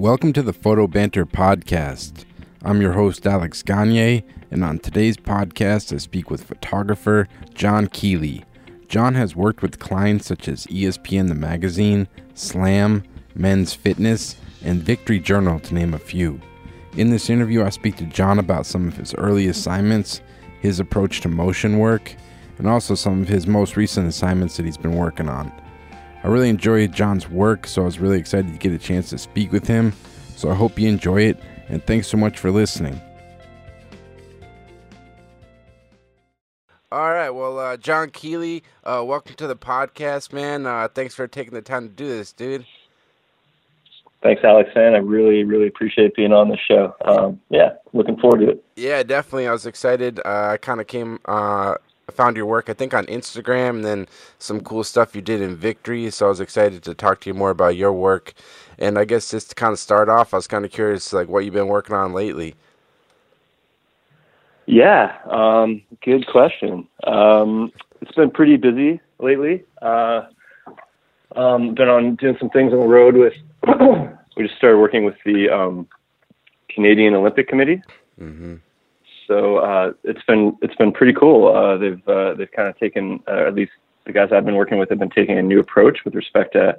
Welcome to the Photo Banter Podcast. I'm your host, Alex Gagne, and on today's podcast, I speak with photographer John Kealey. John has worked with clients such as ESPN The Magazine, Slam, Men's Fitness, and Victory Journal, to name a few. In this interview, I speak to John about some of his early assignments, his approach to motion work, and also some of his most recent assignments that he's been working on. I really enjoyed John's work, so I was really excited to get a chance to speak with him. So I hope you enjoy it, and thanks so much for listening. All right, well, uh, John Kealey, uh, welcome to the podcast, man. Uh, thanks for taking the time to do this, dude. Thanks, Alex. And I really, really appreciate being on the show. Um, yeah, looking forward to it. Yeah, definitely. I was excited. Uh, I kind of came uh, I found your work, I think, on Instagram, and then some cool stuff you did in Victory. So I was excited to talk to you more about your work. And I guess just to kind of start off, I was kind of curious, like, what you've been working on lately. Yeah, um, good question. Um, it's been pretty busy lately. Uh, um, been on doing some things on the road with. we just started working with the um, Canadian Olympic Committee. Mm-hmm so uh, it's been it's been pretty cool. Uh, they've uh, they've kind of taken uh, at least the guys I've been working with have been taking a new approach with respect to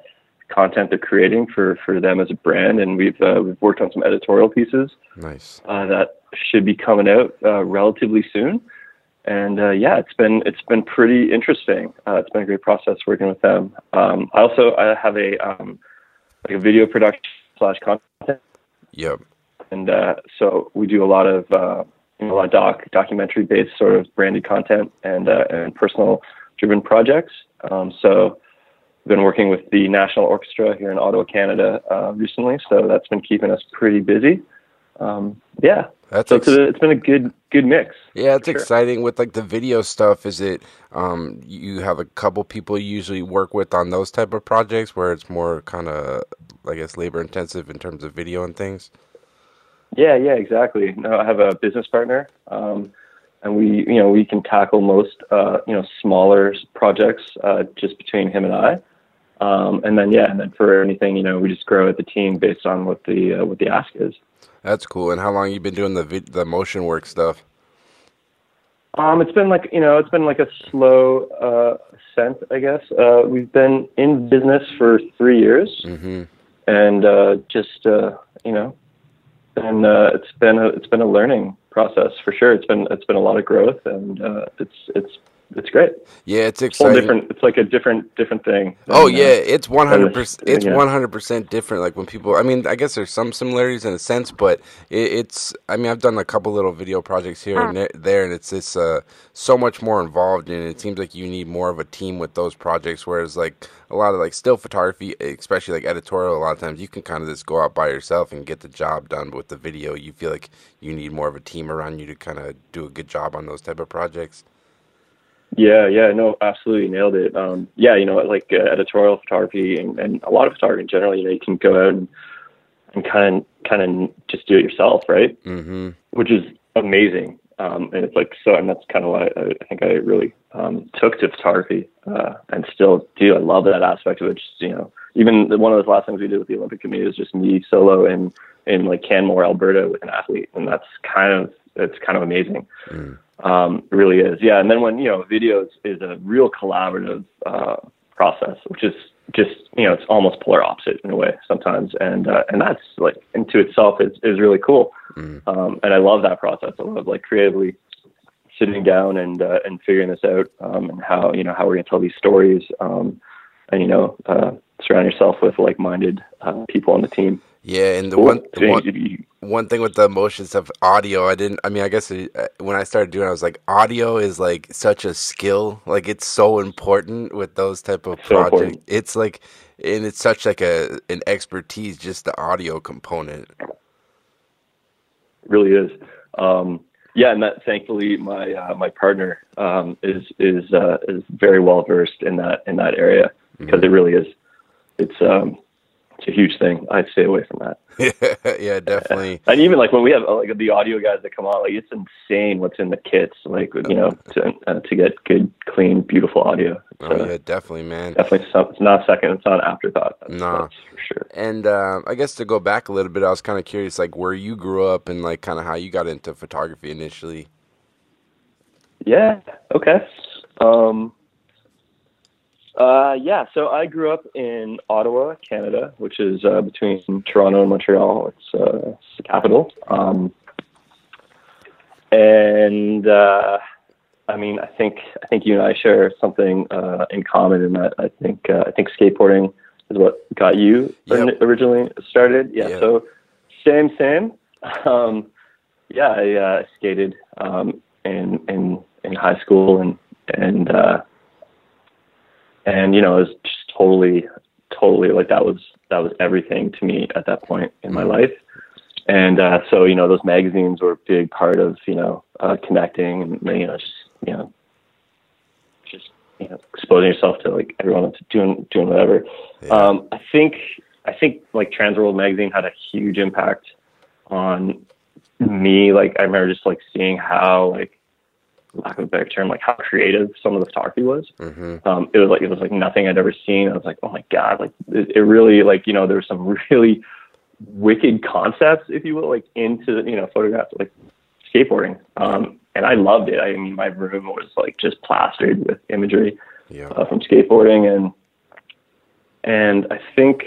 content they're creating for for them as a brand, and we've uh, we've worked on some editorial pieces. Nice. Uh, that should be coming out relatively soon. And yeah, it's been it's been pretty interesting. it's been a great process working with them. Um, I also I have a um, like a video production slash content. Yep. And so we do a lot of you know, a lot of doc documentary based sort of branded content and uh, and personal driven projects. Um, so I've been working with the National Orchestra here in Ottawa, Canada, uh, recently. So that's been keeping us pretty busy. Um, yeah, that's so ex- it's, a, it's been a good good mix. Yeah, it's sure. exciting with like the video stuff. Is it um, you have a couple people you usually work with on those type of projects where it's more kind of I guess labor intensive in terms of video and things. Yeah, yeah, exactly. No, I have a business partner, um, and we, you know, we can tackle most, uh, you know, smaller projects uh, just between him and I. Um, and then yeah, and then for anything, you know, we just grow at the team based on what the uh, what the ask is. That's cool. And how long you been doing the the motion work stuff? Um, it's been like you know, it's been like a slow uh, ascent, I guess. Uh, we've been in business for three years, mm-hmm. and uh, just uh, you know, and uh, it's been a it's been a learning process for sure. It's been it's been a lot of growth, and uh, it's it's it's great. Yeah, it's exciting. It's different. It's like a different different thing. Than, oh yeah, it's one hundred percent. It's one hundred percent different. Like when people, I mean, I guess there's some similarities in a sense, but it, it's. I mean, I've done a couple little video projects here and there, and it's it's uh, so much more involved, and it seems like you need more of a team with those projects. Whereas like a lot of like still photography, especially like editorial, a lot of times you can kind of just go out by yourself and get the job done. But with the video, you feel like you need more of a team around you to kind of do a good job on those type of projects. Yeah, yeah, no, absolutely nailed it. Um, yeah, you know, like uh, editorial photography and, and a lot of photography in general, you know, you can go out and, and kind of, kind of just do it yourself, right? Mm-hmm. Which is amazing. Um, and it's like, so, and that's kind of why I, I think I really, um, took to photography, uh, and still do. I love that aspect of it. Just, you know, even one of those last things we did with the Olympic Committee was just me solo in, in like Canmore, Alberta with an athlete. And that's kind of, it's kind of amazing. Mm. Um, really is. Yeah. And then when, you know, videos is a real collaborative, uh, process, which is just, you know, it's almost polar opposite in a way sometimes. And, uh, and that's like into itself is, is really cool. Mm. Um, and I love that process. I love like creatively sitting down and, uh, and figuring this out, um, and how, you know, how we're going to tell these stories, um, and, you know, uh, surround yourself with like-minded, uh, people on the team. Yeah, and the cool. one, one, one thing with the motion stuff, audio. I didn't. I mean, I guess it, uh, when I started doing, it, I was like, audio is like such a skill. Like it's so important with those type of so projects. Important. It's like, and it's such like a an expertise, just the audio component. It really is. Um, yeah, and that thankfully my uh, my partner um, is is uh, is very well versed in that in that area because mm-hmm. it really is. It's um, it's a huge thing. I'd stay away from that. yeah, definitely. And even like when we have like the audio guys that come on, like it's insane what's in the kits. Like you know, to uh, to get good, clean, beautiful audio. oh yeah, definitely, man. Definitely, some, it's not second. It's not an afterthought. No, nah. for sure. And uh, I guess to go back a little bit, I was kind of curious, like where you grew up and like kind of how you got into photography initially. Yeah. Okay. Um, uh, yeah, so I grew up in Ottawa, Canada, which is uh, between Toronto and Montreal. It's, uh, it's the capital. Um, and uh, I mean, I think I think you and I share something uh, in common in that I think uh, I think skateboarding is what got you yep. originally started. Yeah, yep. so same, same. Um, yeah, I uh, skated um, in in in high school and and uh, and you know it was just totally totally like that was that was everything to me at that point in my life. And uh so you know those magazines were a big part of you know uh connecting and you know just you know just you know exposing yourself to like everyone that's doing doing whatever. Yeah. um i think i think like transworld magazine had a huge impact on me. Like i remember just like seeing how like lack of a better term, like how creative some of the photography was. Mm-hmm. Um, it was like it was like nothing I'd ever seen. I was like, oh my god, like it, it really like you know there were some really wicked concepts, if you will, like into you know photographs like skateboarding. Um, and I loved it. I mean, my room was like just plastered with imagery yeah. uh, from skateboarding, and and I think.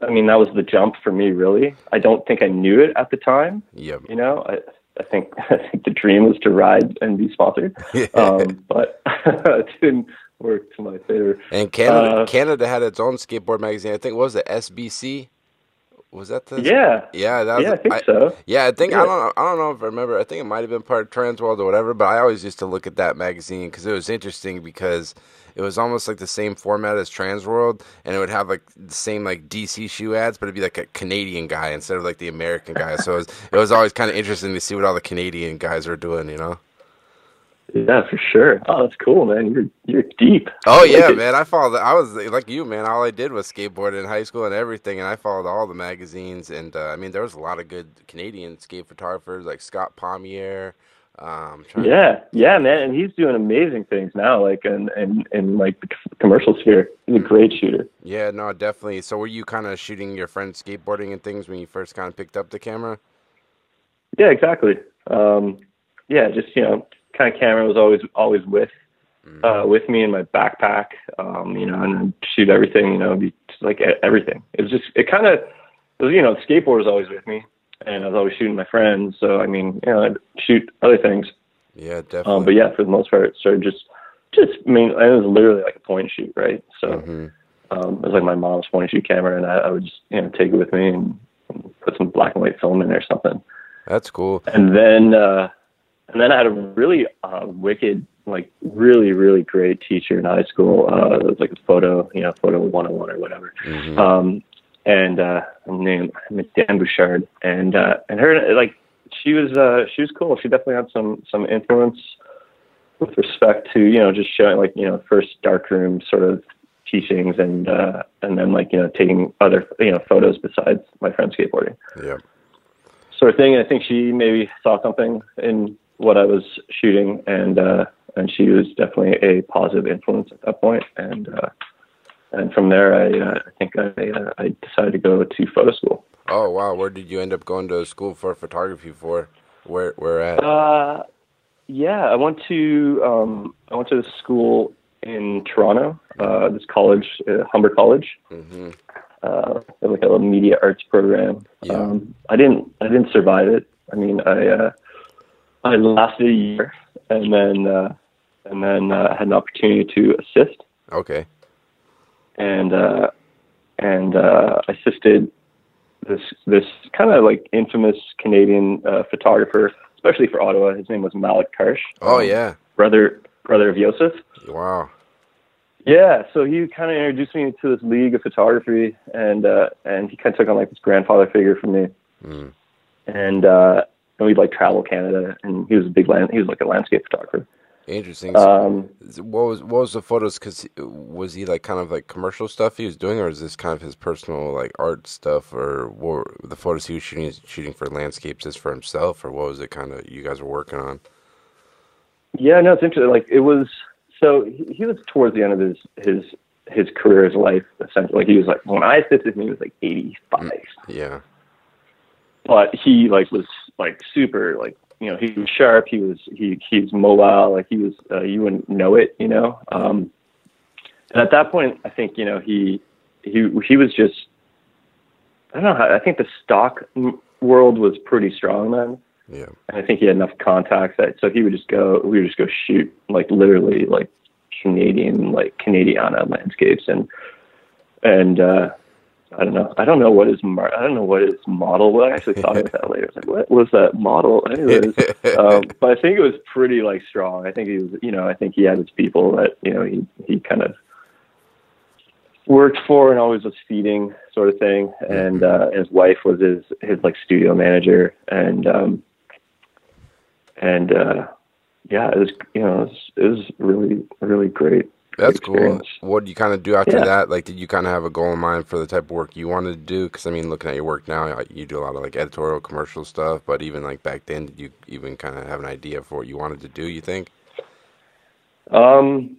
I mean, that was the jump for me, really. I don't think I knew it at the time. Yep. You know, I, I think I think the dream was to ride and be sponsored, um, but it didn't work to my favor. And Canada, uh, Canada had its own skateboard magazine. I think what was it SBC? Was that the yeah yeah that was, yeah I think I, so yeah I think yeah. I don't know I don't know if I remember I think it might have been part of Transworld or whatever but I always used to look at that magazine because it was interesting because it was almost like the same format as Transworld, and it would have like the same like DC shoe ads, but it'd be like a Canadian guy instead of like the American guy. so it was, it was always kind of interesting to see what all the Canadian guys are doing, you know. Yeah, for sure. Oh, that's cool, man. You're you're deep. Oh yeah, man. I followed. I was like you, man. All I did was skateboard in high school and everything, and I followed all the magazines. And uh, I mean, there was a lot of good Canadian skate photographers like Scott Pommier. Um, yeah, yeah, man, and he's doing amazing things now, like in in, in like the commercial sphere. He's a great shooter. Yeah, no, definitely. So, were you kind of shooting your friends skateboarding and things when you first kind of picked up the camera? Yeah, exactly. Um, yeah, just you know, kind of camera was always always with mm. uh, with me in my backpack. Um, you know, and shoot everything. You know, be like everything. It was just it kind of was you know, skateboard was always with me and I was always shooting my friends. So I mean, you know, I'd shoot other things. Yeah, definitely. Um, but yeah, for the most part, it started just, just I mean, it was literally like a point shoot, right? So mm-hmm. um, it was like my mom's point shoot camera, and I, I would just you know take it with me and, put some black and white film in there or something. That's cool. And then, uh, and then I had a really uh, wicked, like really, really great teacher in high school. Uh, it was like a photo, you know, photo 101 or whatever. Mm-hmm. Um, and uh named Dan Bouchard and uh and her like she was uh she was cool. She definitely had some some influence with respect to, you know, just showing like, you know, first darkroom sort of teachings and uh and then like, you know, taking other you know, photos besides my friend skateboarding. Yeah. Sort of thing. And I think she maybe saw something in what I was shooting and uh and she was definitely a positive influence at that point and uh and from there, I, uh, I think I, uh, I decided to go to photo school. Oh wow! Where did you end up going to school for photography for? Where where at? Uh, yeah, I went to um, I went to the school in Toronto. Uh, this college, uh, Humber College. Mm-hmm. Uh, like a little media arts program. Yeah. Um, I didn't I didn't survive it. I mean, I uh, I lasted a year, and then uh, and then uh, had an opportunity to assist. Okay and uh, and uh, assisted this this kind of like infamous Canadian uh, photographer, especially for Ottawa. His name was Malak Karsh. Oh yeah, brother brother of Yousuf. Wow. Yeah, so he kind of introduced me to this league of photography, and uh, and he kind of took on like this grandfather figure for me. Mm. And uh, and we'd like travel Canada, and he was a big land. He was like a landscape photographer, Interesting. Um, what was what was the photos? Because was he like kind of like commercial stuff he was doing, or is this kind of his personal like art stuff, or what the photos he was shooting shooting for landscapes is for himself, or what was it kind of you guys were working on? Yeah, no, it's interesting. Like it was. So he, he was towards the end of his his his career, his life, essentially. Like he was like when I assisted him, he was like eighty five. Yeah. But he like was like super like you know, he was sharp. He was he he's mobile. Like he was, uh, you wouldn't know it, you know. Um, and at that point, I think you know he he he was just I don't know. How, I think the stock world was pretty strong then. Yeah. And I think he had enough contacts that so he would just go. We would just go shoot like literally like Canadian like Canadiana landscapes and and uh I don't know. I don't know what his mar- I don't know what his model. was. I actually thought about that later. I was like, what was that model? Anyways, um, but I think it was pretty like strong. I think he was, you know, I think he had his people that you know he he kind of worked for and always was feeding sort of thing. And uh, his wife was his his like studio manager and um and uh yeah, it was you know it was, it was really really great that's cool. What did you kind of do after yeah. that? Like, did you kind of have a goal in mind for the type of work you wanted to do? Because I mean, looking at your work now, you do a lot of like editorial, commercial stuff. But even like back then, did you even kind of have an idea for what you wanted to do? You think? Um,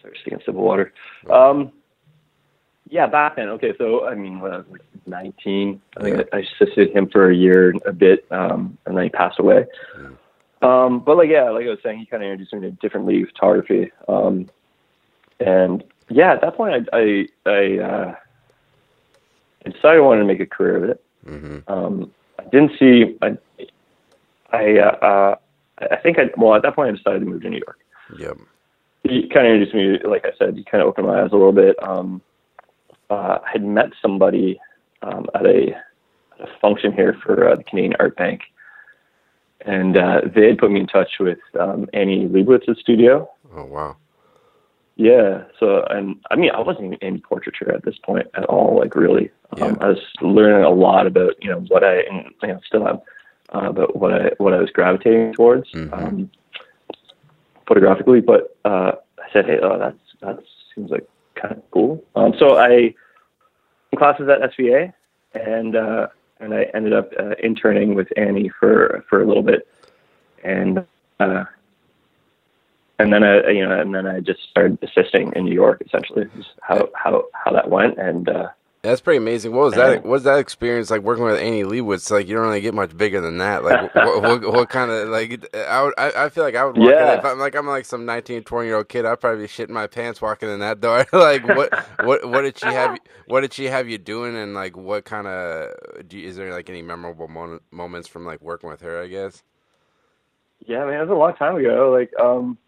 sorry, speaking sip of water. Um, yeah, back then. Okay, so I mean, when I was like 19, I think yeah. I, I assisted him for a year a bit, um, and then he passed away. Mm. Um, but like yeah, like I was saying, he kind of introduced me to different league photography. Um, and yeah, at that point, I I I, uh, I decided I wanted to make a career of it. Mm-hmm. Um, I didn't see I I uh, uh, I think I well at that point I decided to move to New York. Yep. He kind of introduced me, like I said, he kind of opened my eyes a little bit. Um, uh, I had met somebody um, at a at a function here for uh, the Canadian Art Bank and uh, they had put me in touch with um, Annie Leibovitz's studio. Oh wow! Yeah. So, and I mean, I wasn't in portraiture at this point at all. Like, really, yeah. um, I was learning a lot about you know what I and you know still am uh, about what I what I was gravitating towards mm-hmm. um, photographically. But uh, I said, hey, oh, that's that seems like kind of cool. Um, so I classes at SVA and. Uh, and I ended up uh, interning with Annie for for a little bit, and uh, and then I you know and then I just started assisting in New York. Essentially, how how how that went, and uh, that's pretty amazing. What was that? What was that experience like working with Annie Leibovitz? Like you don't really get much bigger than that. Like what, what, what, kind of like I would I, I feel like I would walk yeah. in if I'm like I'm like some 19, 20 year old kid. I'd probably be shitting my pants walking in that door. like what what what did she have? What did she have you doing? And like what kind of is there like any memorable moment, moments from like working with her? I guess. Yeah, man, it was a long time ago. Like um.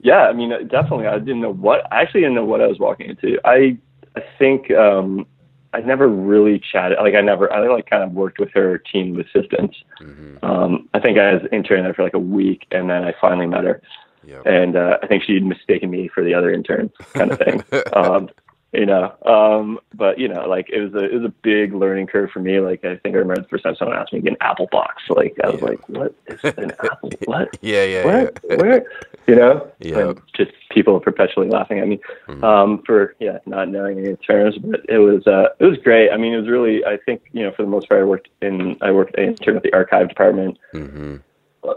Yeah, I mean, definitely. I didn't know what. I actually didn't know what I was walking into. I I think um, I never really chatted. Like I never, I like kind of worked with her team of assistants. Mm-hmm. Um, I think I was intern there for like a week, and then I finally met her. Yep. And uh, I think she'd mistaken me for the other intern, kind of thing. um, you know. Um, but you know, like it was a it was a big learning curve for me. Like I think I remember the first time someone asked me to get an Apple box. Like I was yeah. like, what is an Apple? What? yeah, yeah, what? yeah. Where? You know? Yeah. just people perpetually laughing at me mm-hmm. um, for yeah not knowing any terms. But it was uh, it was great. I mean, it was really. I think you know for the most part, I worked in I worked I interned at the archive department. Mm-hmm.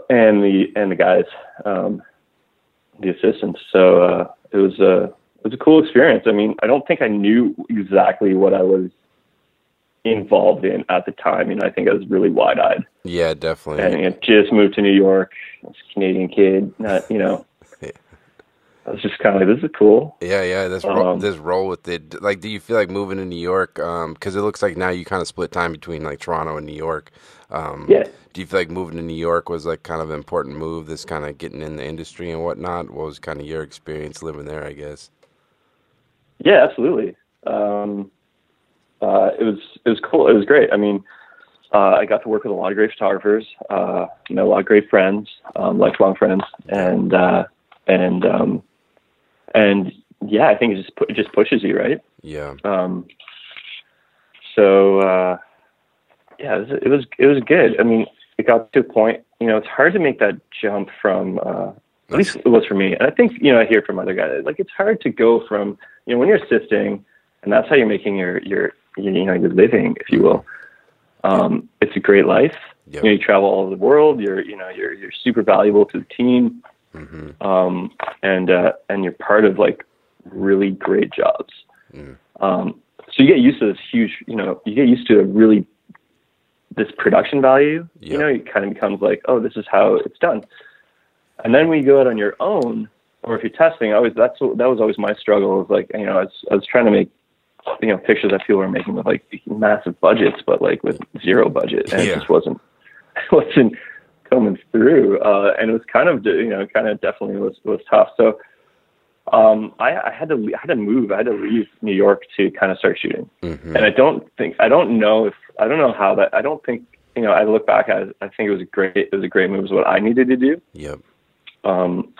And the and the guys, um, the assistants. So uh, it was uh, it was a cool experience. I mean, I don't think I knew exactly what I was involved in at the time. You know, I think I was really wide eyed. Yeah, definitely. And you know, just moved to New York, I was a Canadian kid, not, you know, I was just kind of like, this is cool. Yeah, yeah. This um, this roll with it. Like, do you feel like moving to New York? Because um, it looks like now you kind of split time between like Toronto and New York. Um, yeah. Do you feel like moving to New York was like kind of an important move? This kind of getting in the industry and whatnot. What was kind of your experience living there? I guess. Yeah, absolutely. Um, uh, it was it was cool. It was great. I mean, uh, I got to work with a lot of great photographers. Uh, you know, a lot of great friends, um, lifelong friends, and uh, and um, and yeah, I think it just it just pushes you, right? Yeah. Um, so uh, yeah, it was, it was it was good. I mean, it got to a point. You know, it's hard to make that jump from. Uh, at least it was for me, and I think you know I hear from other guys. Like it's hard to go from you know when you're assisting, and that's how you're making your your you know your living, if you will. Um, it's a great life. Yep. You, know, you travel all over the world. You're you know you're you're super valuable to the team, Mm-hmm. um, and uh, and you're part of like really great jobs. Mm. Um, so you get used to this huge, you know, you get used to a really this production value. Yep. You know, it kind of becomes like, oh, this is how it's done. And then when you go out on your own, or if you're testing, I always that's that was always my struggle. Of like, you know, I was I was trying to make you know pictures that people were making with like massive budgets, but like with zero budget, and Yeah. it just wasn't wasn't coming through. Uh, and it was kind of you know kind of definitely was was tough. So um, I, I had to I had to move. I had to leave New York to kind of start shooting. Mm-hmm. And I don't think I don't know if I don't know how that I don't think you know I look back at it, I think it was a great it was a great move. It was what I needed to do. Yep. Um,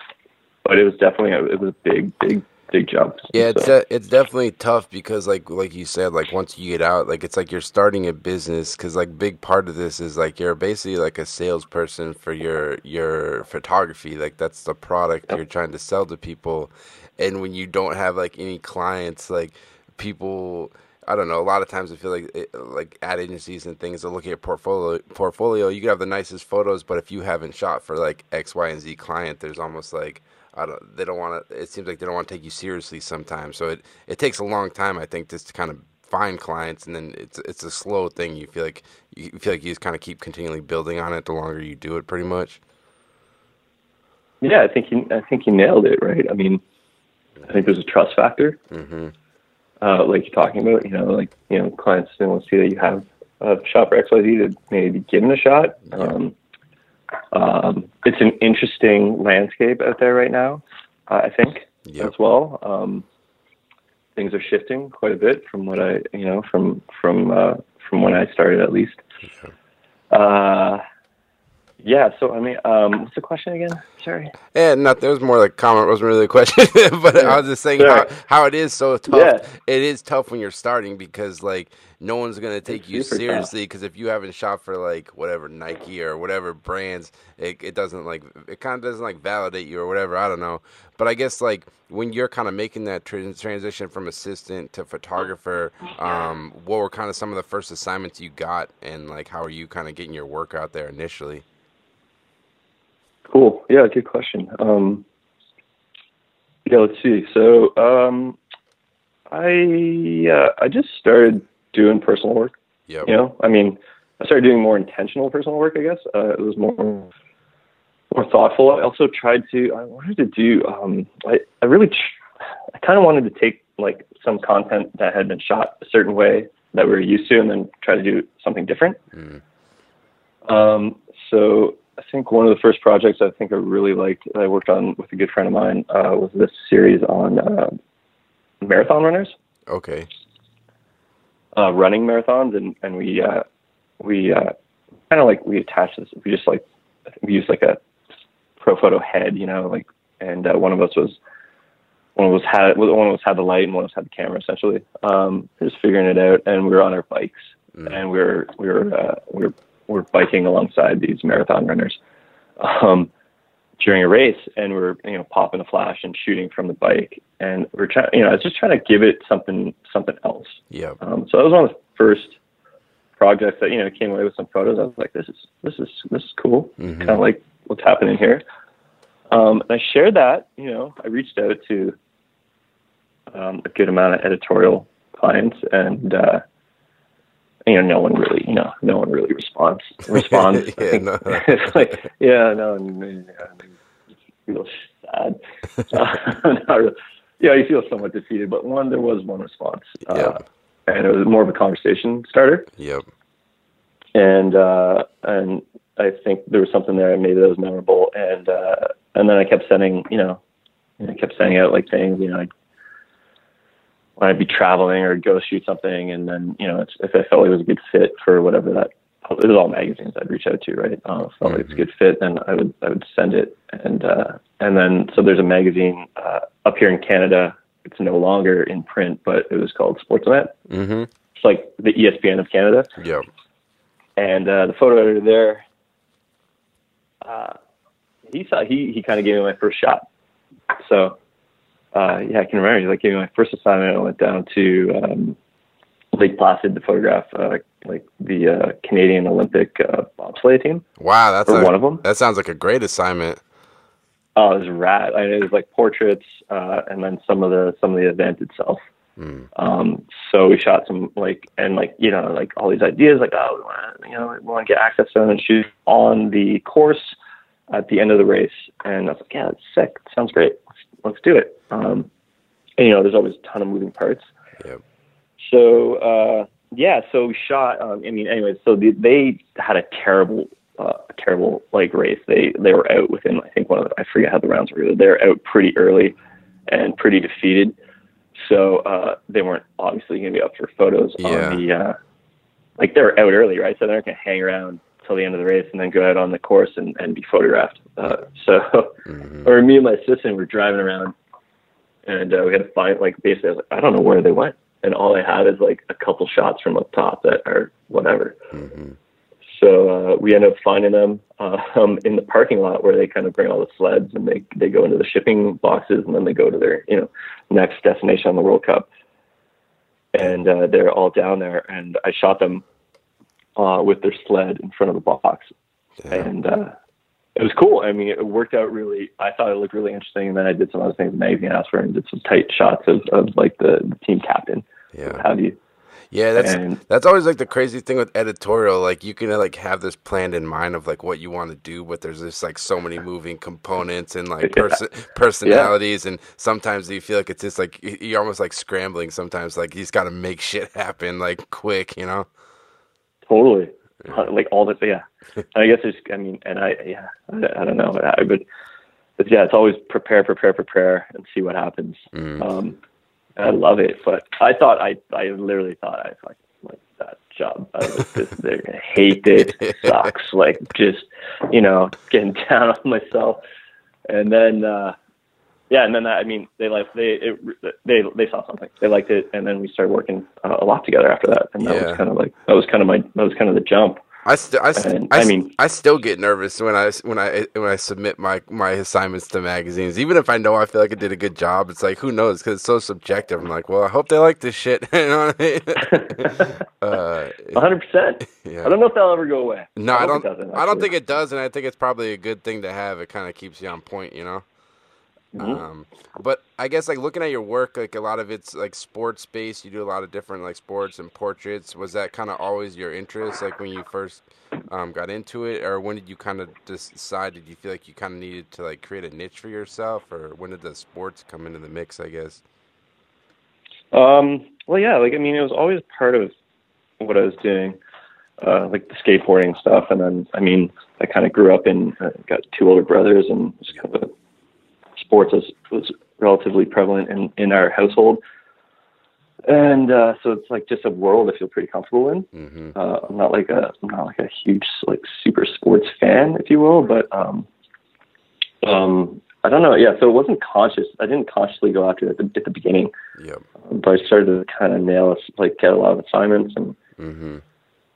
but it was definitely a, it was a big big big jump. Yeah, it's So, de- it's definitely tough because like like you said, like once you get out, like it's like you're starting a business because like big part of this is like you're basically like a salesperson for your your photography. Like that's the product Yep. you're trying to sell to people, and when you don't have like any clients, like people. I don't know. A lot of times, I feel like it, like ad agencies and things are looking at portfolio. Portfolio, you can have the nicest photos, but if you haven't shot for like X, Y, and Z client, there's almost like I don't. They don't want to. It seems like they don't want to take you seriously sometimes. So it it takes a long time, I think, just to kind of find clients, and then it's it's a slow thing. You feel like you feel like you just kind of keep continually building on it the longer you do it, pretty much. yeah, I think you I think you nailed it right. I mean, I think there's a trust factor, hmm uh, like you're talking about. You know, like you know, clients don't want to see that you have a shot for X Y Z to maybe give them a shot. Um, um, it's an interesting landscape out there right now. Uh, I think. Yep. as well. Um, things are shifting quite a bit from what I, you know, from from uh, from when I started at least. Uh, yeah. So I mean, um, what's the question again? Sorry. Yeah, not there was more like comment, wasn't really a question, but I was just saying how, Sorry. how it is so tough. Yeah. It is tough when you're starting because like no one's gonna take you seriously because if you haven't shot for like whatever Nike or whatever brands, it, it doesn't like it kind of doesn't like validate you or whatever. I don't know, but I guess like when you're kind of making that trans- transition from assistant to photographer, um, what were kind of some of the first assignments you got, and like how are you kind of getting your work out there initially? Cool. Yeah. Good question. Um, yeah. Let's see. So um, I uh, I just started doing personal work. Yep. You know, I mean, I started doing more intentional personal work. I guess uh, it was more more thoughtful. I also tried to. I wanted to do. Um, I I really. Tr- I kind of wanted to take like some content that had been shot a certain way that we were used to, and then try to do something different. Mm. Um, so I think one of the first projects I think I really liked that I worked on with a good friend of mine uh, was this series on uh, marathon runners Okay. uh, running marathons, and and we uh, we uh, kind of like we attached this. We just like we used like a Profoto head, you know, like, and uh, one of us was one of us had one of us had the light, and one of us had the camera. Essentially, um, just figuring it out, and we were on our bikes, Mm. and we were we were uh, we were we we're biking alongside these marathon runners. Um, during a race and we're you know popping a flash and shooting from the bike and we're trying you know I was just trying to give it something something else Yep. um, so that was one of the first projects that you know came away with some photos. I was like, this is this is this is cool. Mhm. Kind of like what's happening here. Um, and I shared that. You know, I reached out to um, a good amount of editorial clients, and uh, you know, no one really, you know, no one really responds. Responds. Yeah, think no. it's like, yeah, no, n- yeah, you feel sad. Uh. Yeah, you feel somewhat defeated, but one, there was one response. Uh, Yeah. and it was more of a conversation starter. Yep. And uh, and I think there was something there maybe that was memorable. And uh, and then I kept sending, you know, I kept sending out like things, you know, I'd, when I'd be traveling or go shoot something, and then you know, it's, if I felt like it was a good fit for whatever that it was all magazines I'd reach out to, right? Uh, felt like it's a good fit, then I would I would send it, and uh, and then so there's a magazine uh, up here in Canada. It's no longer in print, but it was called Sportsnet. Mm-hmm. It's like the ESPN of Canada Yeah. and uh, the photo editor there uh, he saw he he kind of gave me my first shot. So uh, yeah, I can remember. Like gave me my first assignment. I went down to um, Lake Placid to photograph uh, like the uh, Canadian Olympic uh, bobsleigh team. Wow, that's a, one of them. That sounds like a great assignment. Oh, it was rad. I mean, it was like portraits, uh, and then some of the some of the event itself. Mm. Um, so we shot some like and like you know like all these ideas like oh we want to you know we want to get access to them and shoot on the course at the end of the race. And I was like, yeah, that's sick. Sounds great. Let's, do it. Um, and you know, there's always a ton of moving parts. Yep. So uh, yeah, so we shot. Um, I mean, anyway, so the, they had a terrible, uh, terrible like race. They they were out within I think one of the, I forget how the rounds were. They're out pretty early and pretty defeated. So uh, they weren't obviously going to be up for photos Yeah. on the uh, like they were out early, right? So they're not going to hang around till the end of the race and then go out on the course and, and be photographed. Uh, so, Mhm. or me and my assistant were driving around, and uh, we had to find like basically I was like I don't know where they went, and all I have is like a couple shots from up top that are whatever. Mhm. So uh, we ended up finding them uh, um, in the parking lot where they kind of bring all the sleds and they they go into the shipping boxes and then they go to their you know next destination on the World Cup. And uh, they're all down there, and I shot them uh, with their sled in front of the box, Yeah. and uh, it was cool. I mean, it worked out really. I thought it looked really interesting, and then I did some other things the magazine for, and did some tight shots of, of like the, the team captain. Yeah. What have you? Yeah, that's And- that's always like the crazy thing with editorial. Like you can like have this planned in mind of like what you want to do, but there's just like so many moving components and like Yeah. person personalities, and sometimes you feel like it's just like you're almost like scrambling. Sometimes like you just got to make shit happen like quick, you know? Totally. Uh, Like all the yeah. I guess it's I mean, and I yeah, I, I don't know, I, but but yeah, it's always prepare, prepare, prepare, and see what happens. Mm. Um, I love it, but I thought I I literally thought I like like that job. I was just they're gonna hate it. It sucks. Like just you know getting down on myself, and then. uh yeah, and then that, I mean, they like they it, they they saw something. They liked it, and then we started working uh, a lot together after that. And that Yeah. was kind of like that was kind of my that was kind of the jump. I still, I, st- And, I, I mean- I still get nervous when I when I when I submit my my assignments to magazines, even if I know I feel like I did a good job. It's like who knows because it's so subjective. I'm like, well, I hope they like this shit. you know what I mean? uh, hundred percent. yeah. I don't know if that'll ever go away. No, I hope don't. I don't think it does, and I think it's probably a good thing to have. It kind of keeps you on point, you know. Mhm. Um, but I guess like looking at your work, like a lot of it's like sports based. You do a lot of different like sports and portraits. Was that kind of always your interest, like when you first um, got into it, or when did you kind of decide? Did you feel like you kind of needed to like create a niche for yourself, or when did the sports come into the mix? I guess. Um, well, yeah, like I mean, it was always part of what I was doing, uh, like the skateboarding stuff, and then I mean, I kind of grew up in uh, got two older brothers, and just kind of sports was was relatively prevalent in in our household, and uh, so it's like just a world I feel pretty comfortable in. hmm Uh, I'm not like a I'm not like a huge like super sports fan, if you will, but um, um, I don't know. Yeah, so it wasn't conscious. I didn't consciously go after it at the, at the beginning Yep. but I started to kind of nail it like get a lot of assignments and hmm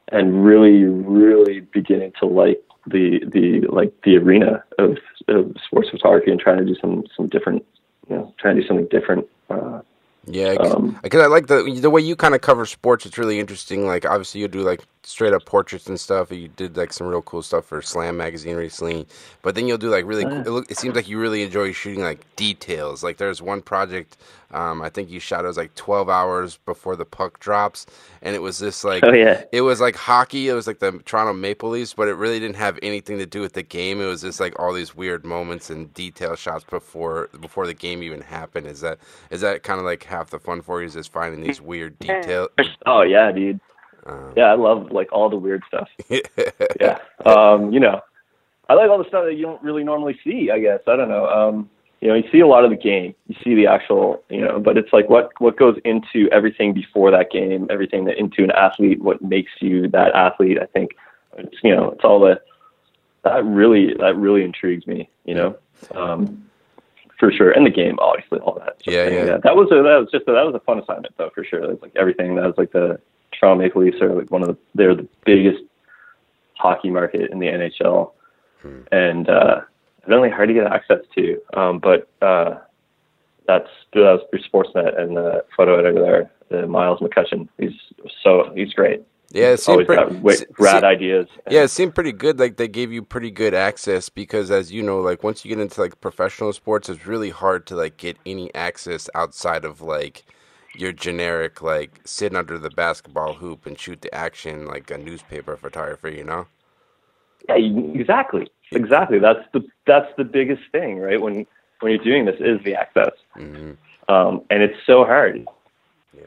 and really really beginning to like the the like the arena of, of sports photography and trying to do some some different you know trying to do something different. Uh, Yeah, cause, Um, I like the the way you kind of cover sports. It's really interesting. Like obviously you do like straight up portraits and stuff. You did like some real cool stuff for Slam magazine recently. But then you'll do like really. Oh, cool, it, look, it seems like you really enjoy shooting like details. Like there's one project. Um, I think you shot it was like 12 hours before the puck drops, and it was this like oh yeah, it was like hockey. It was like the Toronto Maple Leafs, but it really didn't have anything to do with the game. It was just like all these weird moments and detail shots before before the game even happened. Is that is that kind of like half the fun for you? Is just finding these weird detail? oh yeah, dude. Um, Yeah, I love like all the weird stuff. Yeah, um, you know, I like all the stuff that you don't really normally see. I guess I don't know. Um, you know, you see a lot of the game. You see the actual, you know, but it's like what what goes into everything before that game, everything that into an athlete, what makes you that athlete. I think it's you know, it's all the that really that really intrigues me. You know, um, for sure, and the game, obviously, all that. of Yeah, yeah. That was a, that was just a, that was a fun assignment though, for sure. It was like everything. That was like the Toronto Maple Leafs are like one of the they're the biggest hockey market in the NHL hmm. and uh, evidently hard to get access to. Um, but uh, that's that was through Sportsnet and the photo editor there, uh, Miles McCutcheon. He's so he's great. Yeah, it seemed pretty, got rad ideas. Yeah, it seemed pretty good. Like they gave you pretty good access because, as you know, like once you get into like professional sports, it's really hard to like get any access outside of like your generic like sit under the basketball hoop and shoot the action like a newspaper photographer. You know? Yeah, exactly, exactly. That's the that's the biggest thing, right? When when you're doing this, is the access, mm-hmm. um, and it's so hard. Yeah,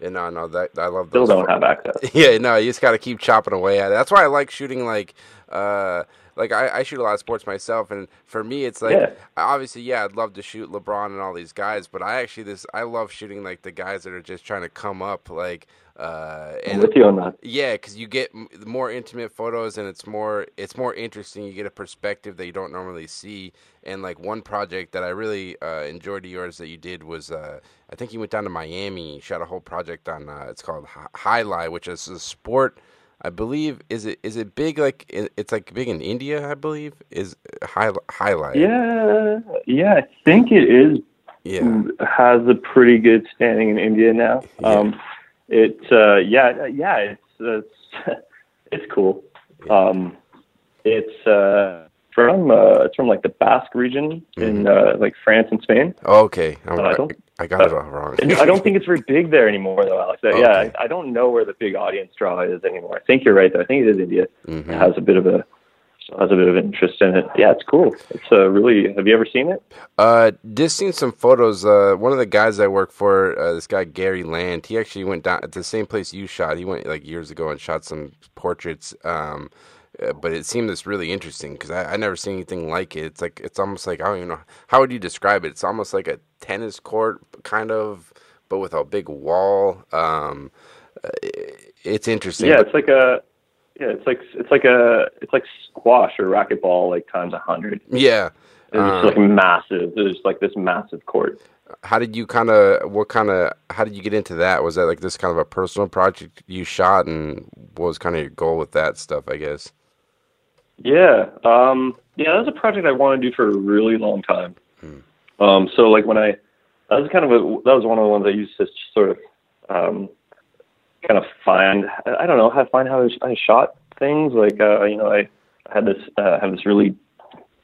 Yeah, no, no, that I love. Those Still don't have access. Yeah, no, you just got to keep chopping away at it. That's why I like shooting like. uh like I, I, shoot a lot of sports myself, and for me, it's like yeah. obviously, yeah, I'd love to shoot LeBron and all these guys, but I actually this I love shooting like the guys that are just trying to come up, like uh, and I'm with you on that. Yeah, because you get more intimate photos, and it's more it's more interesting. You get a perspective that you don't normally see. And like one project that I really uh, enjoyed of yours that you did was uh, I think you went down to Miami, shot a whole project on uh, it's called Jai Alai, which is a sport. I believe is it is it big like it's like big in India. I believe is high Jai Alai. Yeah, yeah, I think it is. Yeah, has a pretty good standing in India now. Yeah. Um, it uh, yeah yeah it's it's, it's cool. Um, it's uh, from uh, it's from like the Basque region mm-hmm. in uh, like France and Spain. Oh, okay, I, don't, I got it all wrong. I don't think it's very big there anymore, though, Alex. Okay. Yeah, I, I, don't know where the big audience draw is anymore. I think you're right, though. I think it is India. Mm-hmm. It has a bit of a has a bit of interest in it. Yeah, it's cool. It's uh, really. Have you ever seen it? Uh, just seen some photos. Uh, one of the guys I work for, uh, this guy Gary Land, he actually went down at the same place you shot. He went like years ago and shot some portraits. Um, uh, but it seemed this really interesting because I, I never seen anything like it. It's like it's almost like I don't even know how would you describe it. It's almost like a tennis court kind of, but with a big wall. Um, uh, it's interesting. Yeah, it's like a yeah, it's like it's like a it's like squash or racquetball like times a hundred. Yeah, it's um, like massive. There's like this massive court. How did you kind of what kind of how did you get into that? Was that like this kind of a personal project you shot, and what was kind of your goal with that stuff? I guess. Yeah, um, yeah, that was a project I wanted to do for a really long time. Hmm. Um, so like when I that was kind of a that was one of the ones I used to sort of um, kind of find I don't know how find how I shot things. Like uh, you know, I had this uh, have this really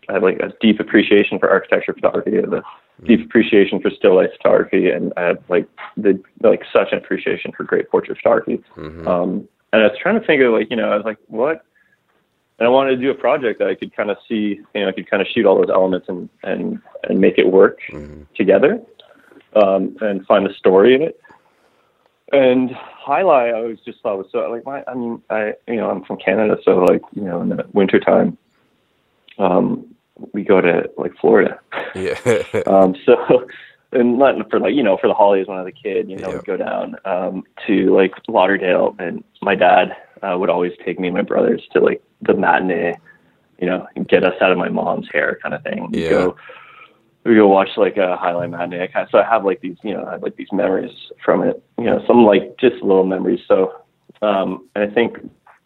I have like a deep appreciation for architecture photography. Have a deep appreciation for still life photography, and I have like the like such an appreciation for great portrait photography. Mm-hmm. Um, and I was trying to think of like you know I was like what. And I wanted to do a project that I could kind of see, you know, I could kind of shoot all those elements and and and make it work mm-hmm. together, um, and find the story in it. And Alai, I always just thought was so like my. I mean, I you know I'm from Canada, so like you know in the wintertime, um, we go to like Florida. Yeah. um, so and not for like you know for the holidays when I was a kid, you know, yeah. go down um, to like Lauderdale, and my dad uh, would always take me and my brothers to like the matinee, you know, and get us out of my mom's hair kind of thing. Yeah. Go, we go watch like a Alai matinee. So I have like these, you know, I have like these memories from it. You know, some like just little memories. So, um, and I think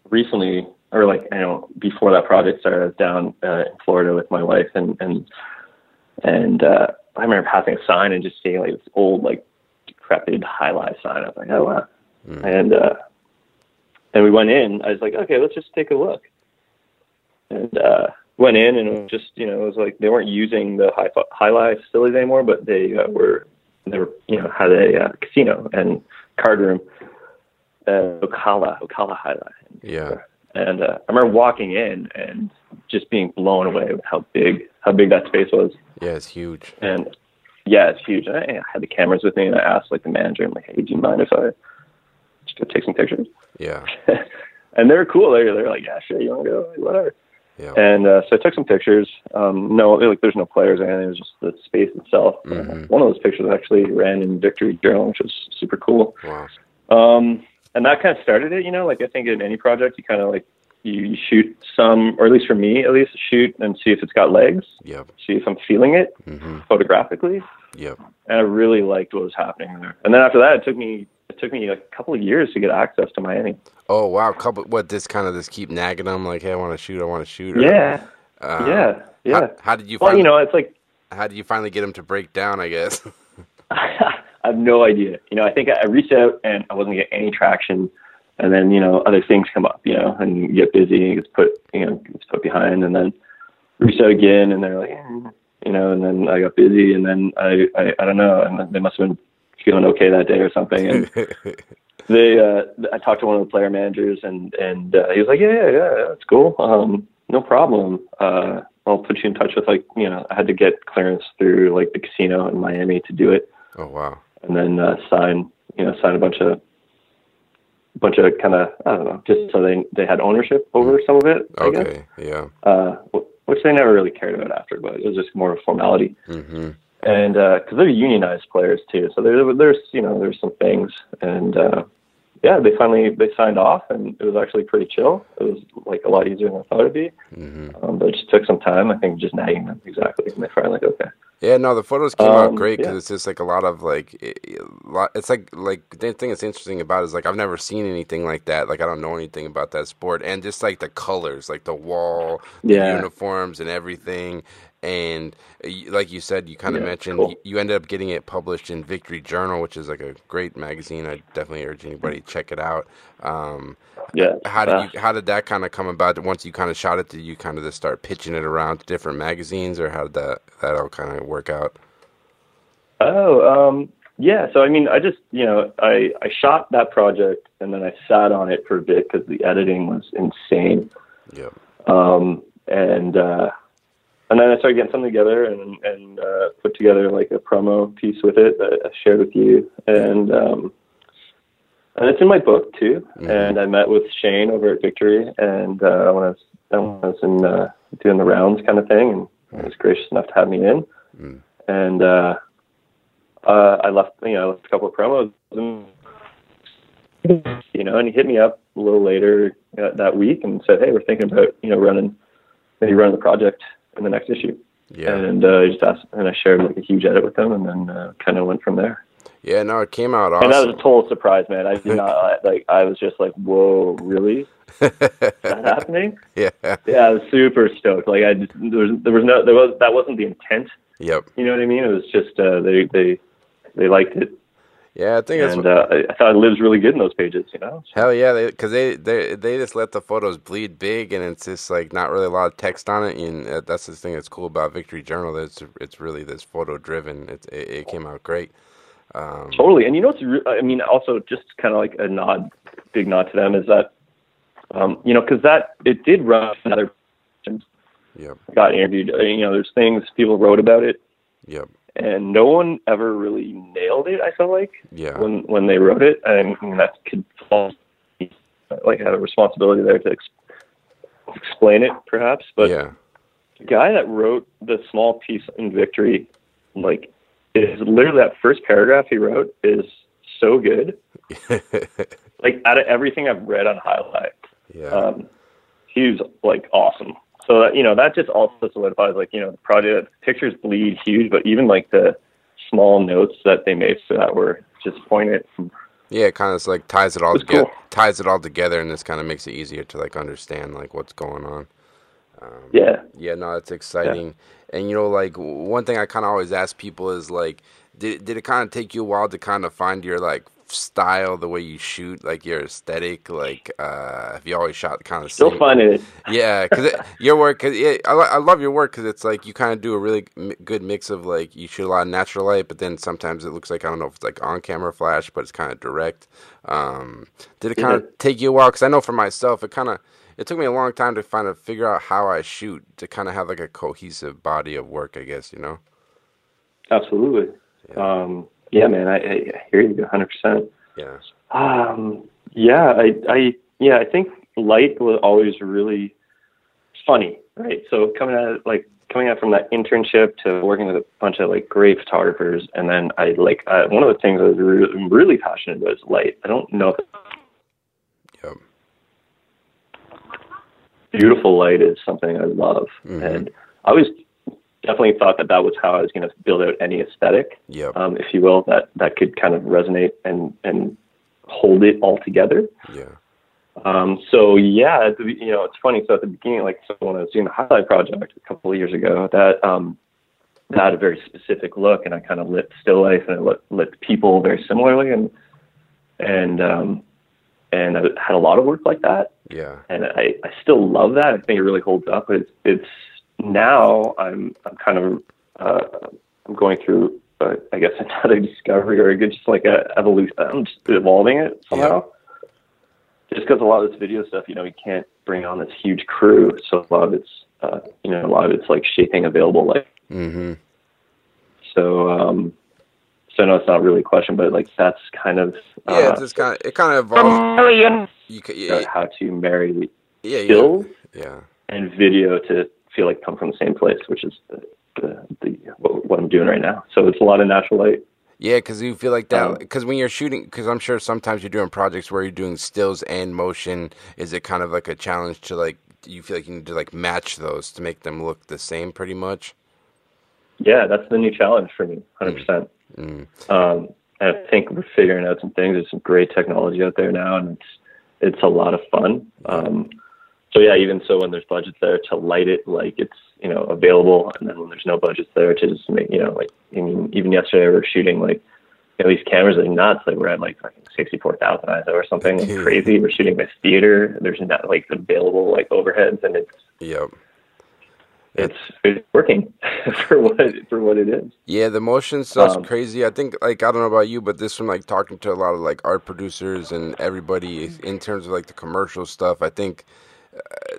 recently, or like I you know, before that project started, I was down uh, in Florida with my wife, and and and uh, I remember passing a sign and just seeing like this old like decrepit Jai Alai sign. I was like, oh wow, mm. and uh, and we went in. I was like, okay, let's just take a look, and. uh went in and it was just you know it was like they weren't using the high Jai Alai facilities anymore, but they uh, were they were you know had a uh, casino and card room, uh, Ocala Ocala Jai Alai. Yeah. And uh, I remember walking in and just being blown away with how big how big that space was. Yeah, it's huge. And yeah, it's huge. And I, I had the cameras with me, and I asked like the manager, I'm like, "Hey, do you mind if I just go take some pictures?" Yeah. and they were cool. They were, like, "Yeah, sure, you want to go? Whatever." Yeah. And uh, so I took some pictures. Um, no, like there's no players or anything. It was just the space itself. Mm-hmm. one of those pictures actually ran in Victory Journal, which was super cool. Wow. Um, and that kind of started it. You know, like I think in any project, you kind of like you, shoot some, or at least for me, at least shoot and see if it's got legs. Yep. See if I'm feeling it mm-hmm. photographically. Yep. And I really liked what was happening there. And then after that, it took me it took me a couple of years to get access to Miami. Oh wow, couple what this kind of this keep nagging them like, hey, I want to shoot, I want to shoot. Or, yeah. Um, yeah, yeah. How, how, did you? Well, you know, it's like. How did you finally get him to break down? I guess. I have no idea. You know, I think I reached out and I wasn't getting any traction, and then you know other things come up. You know, and you get busy and gets put you know gets put behind, and then out again, and they're like, eh, you know, and then I got busy, and then I I, I don't know, and they must have been feeling okay that day or something, and. they uh I talked to one of the player managers and and uh, he was like, yeah, yeah, yeah, that's cool. Um, no problem. Uh, I'll put you in touch with like you know I had to get clearance through like the casino in Miami to do it. Oh wow! And then uh, sign you know sign a bunch of bunch of kind of I don't know just so they they had ownership over some of it. I okay, guess. yeah. Uh, which they never really cared about after, but it was just more of a formality. Mm-hmm. And because uh, they're unionized players too, so there, there's you know there's some things and. uh yeah, they finally they signed off, and it was actually pretty chill. It was like a lot easier than I thought it'd be, mm-hmm. um, but it just took some time. I think just nagging them exactly, and they finally like, okay. Yeah, no, the photos came um, out great because yeah. it's just like a lot of like, it, it's like like the thing that's interesting about it is like I've never seen anything like that. Like I don't know anything about that sport, and just like the colors, like the wall, the yeah. uniforms, and everything and uh, like you said, you kind of yeah, mentioned cool. you ended up getting it published in Victory Journal, which is like a great magazine. I definitely urge anybody to check it out. Um, yeah. How did you? How did that kind of come about? Once you kind of shot it, did you kind of just start pitching it around to different magazines, or how did that that all kind of work out? Oh, um, yeah. So I mean, I just you know I I shot that project and then I sat on it for a bit because the editing was insane. Yep. Um, and uh, and then I started getting something together and and uh, put together like a promo piece with it that I shared with you, and um, and it's in my book too. Mm-hmm. And I met with Shane over at Victory, and uh, when I was when I was in uh, doing the rounds kind of thing, and he was gracious enough to have me in, mm-hmm. and uh, uh, I left you know I left a couple of promos. And, you know, and he hit me up a little later uh, that week and said, "Hey, we're thinking about you know running maybe running the project in the next issue. Yeah. And uh, I just asked, and I shared like a huge edit with them, and then uh, kind of went from there. Yeah, no, it came out awesome. And that was a total surprise, man. I did not like. I was just like, "Whoa, really? Is that happening?" Yeah. Yeah, I was super stoked. Like, I just, there was there was no there was that wasn't the intent. Yep. You know what I mean? It was just uh, they they they liked it. Yeah, I think it's and uh, I, thought it lives really good in those pages. You know. Hell yeah, because they, they they they just let the photos bleed big, and it's just like not really a lot of text on it. And that's the thing that's cool about Victory Journal. That it's it's really this photo driven. It, it, it came out great. Um, totally, and you know what's re- I mean, also just kind of like a nod, big nod to them is that, um, you know, because that it did run other. Yep. Got interviewed. You know, there's things people wrote about it. Yep and no one ever really nailed it. I felt like yeah. when when they wrote it, and that could fall like had a responsibility there to ex- explain it, perhaps. But yeah. the guy that wrote the small piece in Victory, like, is literally that first paragraph he wrote is so good. like out of everything I've read on Highlight, yeah, um, he's like awesome. So that, you know that just also solidifies like you know the project pictures bleed huge, but even like the small notes that they made so that were just poignant. Yeah, it kind of like ties it all together. cool. Ties it all together, and this kind of makes it easier to like understand like what's going on. Um, Yeah, Yeah, no, it's exciting. And you know, like one thing I kind of always ask people is like, did did it kind of take you a while to kind of find your like style, the way you shoot, like your aesthetic? Like, uh, have you always shot kind of still finding it. Yeah, because your work, cause yeah, I, I love your work because it's like you kind of do a really good mix of like you shoot a lot of natural light, but then sometimes it looks like I don't know if it's like on camera flash, but it's kind of direct. Um, did it kind of Yeah. take you a while? Because I know for myself, it kind of it took me a long time to kind of figure out how I shoot to kind of have like a cohesive body of work. I guess you know. Absolutely. Yeah. Um, yeah, man, I, I hear you 100. percent Yeah. Um, yeah, I, I, yeah, I think light was always really funny, right? So coming out of, like coming out from that internship to working with a bunch of like great photographers, and then I like uh, one of the things I was re- really passionate about is light. I don't know if Yep. beautiful light is something I love, Mhm. and I always definitely thought that that was how I was going to build out any aesthetic. Yep. um, if you will, that that could kind of resonate and and hold it all together. yeah. Um, so yeah, the, you know, it's funny. So at the beginning, like so when I was doing the highlight project a couple of years ago, that um, that had a very specific look, and I kind of lit still life and I lit, lit people very similarly, and and um, and I had a lot of work like that. Yeah. And I, I still love that. I think it really holds up. But it's, it's now I'm I'm kind of uh, I'm going through uh, I guess another discovery or just like a evolution. I'm just evolving it somehow. Yeah just because a lot of this video stuff, you know, you can't bring on this huge crew, so a lot of it's, uh, you know, a lot of it's like shaping available like. Mm-hmm. So, um, so know it's not really a question, but like that's kind of uh, yeah, it's just kind of it kind of evolves. You, yeah, how to marry yeah, skills yeah. and video to feel like come from the same place, which is the, the, the what, what I'm doing right now. So it's a lot of natural light. Yeah, because you feel like that. Because um, when you're shooting, because I'm sure sometimes you're doing projects where you're doing stills and motion. Is it kind of like a challenge to like? You feel like you need to like match those to make them look the same, pretty much. Yeah, that's the new challenge for me, hundred mm. percent. Mm. Um, I think we're figuring out some things. There's some great technology out there now, and it's it's a lot of fun. Um, so yeah, even so, when there's budgets there to light it like it's you know available, and then when there's no budgets there to just make you know like I mean, even yesterday we were shooting like you know, these cameras are nuts. Like we're at like sixty four thousand ISO or something like crazy. We're shooting this theater. There's not like available like overheads, and it's yep. It's it's working for what for what it is. Yeah, the motion stuff's um, crazy. I think like I don't know about you, but this from like talking to a lot of like art producers and everybody in terms of like the commercial stuff. I think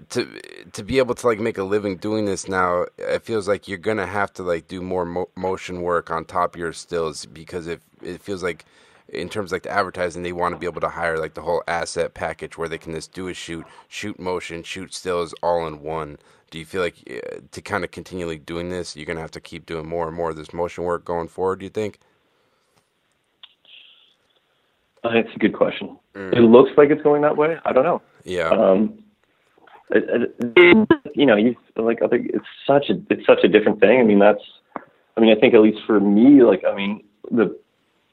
to to be able to like make a living doing this now, it feels like you're gonna have to like do more mo- motion work on top of your stills because if it feels like in terms of like the advertising, they want to be able to hire like the whole asset package where they can just do a shoot, shoot motion, shoot stills all in one. Do you feel like uh, to kind of continually doing this, you're gonna have to keep doing more and more of this motion work going forward? Do you think? It's a good question. Mm. It looks like it's going that way. I don't know. Yeah. Um, you know, you like other. It's such a it's such a different thing. I mean, that's. I mean, I think at least for me, like, I mean, the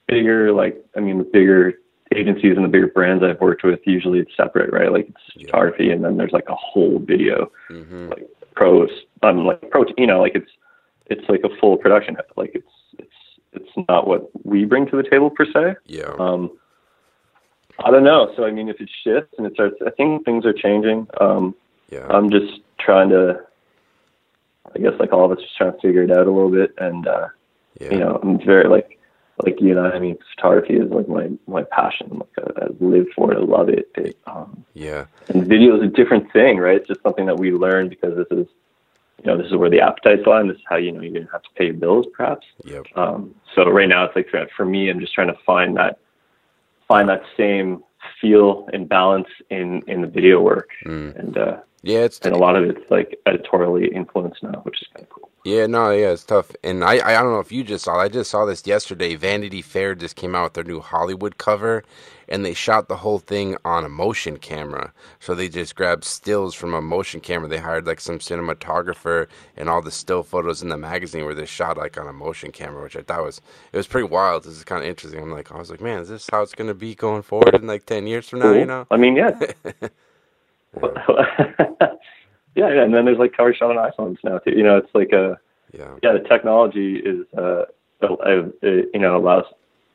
bigger, like, I mean, the bigger agencies and the bigger brands I've worked with, usually it's separate, right? Like, it's yeah. photography, and then there's like a whole video, mm-hmm. like pros. I'm um, like pro, you know, like it's it's like a full production. Like, it's it's it's not what we bring to the table per se. Yeah. Um, I don't know. So I mean, if it shifts and it starts, I think things are changing. Um, yeah. I'm just trying to, I guess like all of us just trying to figure it out a little bit. And, uh, yeah. you know, I'm very like, like you know, I mean, photography is like my my passion. Like I, I live for it. I love it. it um, yeah. And video is a different thing, right? It's just something that we learn because this is, you know, this is where the appetites lie, this is how you know you're gonna have to pay your bills, perhaps. Yep. Um, so right now, it's like for me, I'm just trying to find that, find that same feel and balance in in the video work, mm. and uh, yeah, it's and a lot of it's like editorially influenced now, which is kind of cool. Yeah, no, yeah, it's tough. And I, I don't know if you just saw. I just saw this yesterday. Vanity Fair just came out with their new Hollywood cover, and they shot the whole thing on a motion camera. So they just grabbed stills from a motion camera. They hired like some cinematographer, and all the still photos in the magazine were they shot like on a motion camera, which I thought was it was pretty wild. This is kind of interesting. I'm like, I was like, man, is this how it's gonna be going forward in like ten years from now? You know? I mean, yeah. yeah, yeah, and then there's like cover shot on iPhones now too. You know, it's like a yeah, yeah. The technology is uh, it, you know allows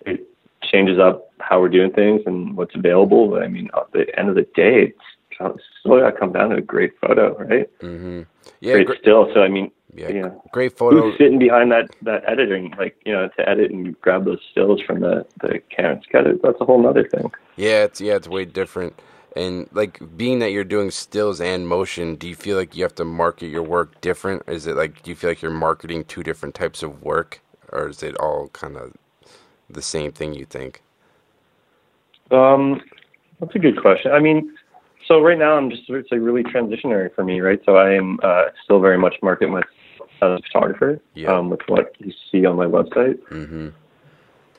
it changes up how we're doing things and what's available. But I mean, at the end of the day, it's still got to come down to a great photo, right? Mm-hmm. Yeah, great gr- still. So I mean, yeah, you know, great photo. Who's sitting behind that that editing, like you know, to edit and grab those stills from the the camera? That's a whole other thing. Yeah, it's yeah, it's way different. And like being that you're doing stills and motion, do you feel like you have to market your work different? Is it like do you feel like you're marketing two different types of work, or is it all kind of the same thing? You think? Um, that's a good question. I mean, so right now I'm just it's like really transitionary for me, right? So I am uh, still very much market myself as a photographer, yeah. um, with what you see on my website, mm-hmm.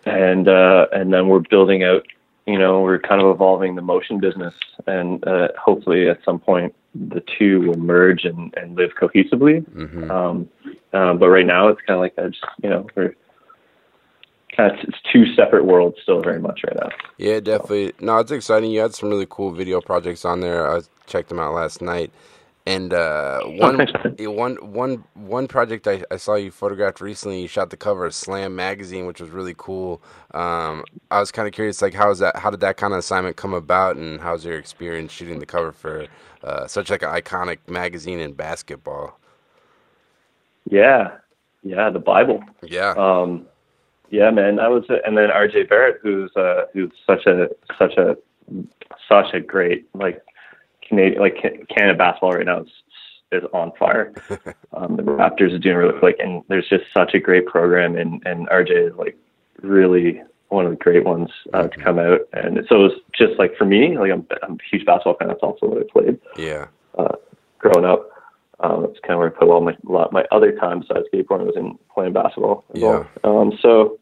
and uh, and then we're building out you know, we're kind of evolving the motion business, and uh, hopefully at some point the two will merge and, and live cohesively. Mm-hmm. Um, uh, but right now it's kind of like I just, you know, we're kind of it's two separate worlds still very much right now. Yeah, definitely. No, it's exciting. You had some really cool video projects on there. I checked them out last night. And uh, one, one, one, one project I, I, saw you photographed recently. You shot the cover of Slam magazine, which was really cool. Um, I was kind of curious, like, how is that? How did that kind of assignment come about, and how's your experience shooting the cover for uh, such like an iconic magazine in basketball? Yeah, yeah, the Bible. Yeah. Um, yeah, man, that was, and then RJ Barrett, who's uh, who's such a such a such a great like Canadian like Canada basketball right now is is on fire. um, the Raptors are doing really like, and there's just such a great program, and and RJ is like really one of the great ones uh, to come out. And so it was just like for me, like I'm, I'm a huge basketball fan. That's also what I played. Yeah. Uh, growing up, um, that's kind of where I put all my a lot my other time besides skateboarding was in playing basketball. Yeah. Well. Um, so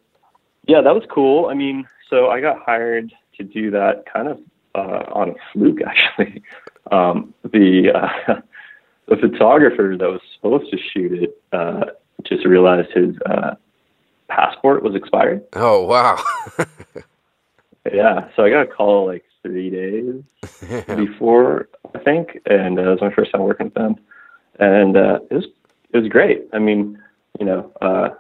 yeah, that was cool. I mean, so I got hired to do that kind of uh, on a fluke actually. Um, the uh, the photographer that was supposed to shoot it uh, just realized his uh, passport was expired. Oh wow! yeah, so I got a call like three days before I think, and uh, it was my first time working with them, and uh, it was it was great. I mean, you know, uh,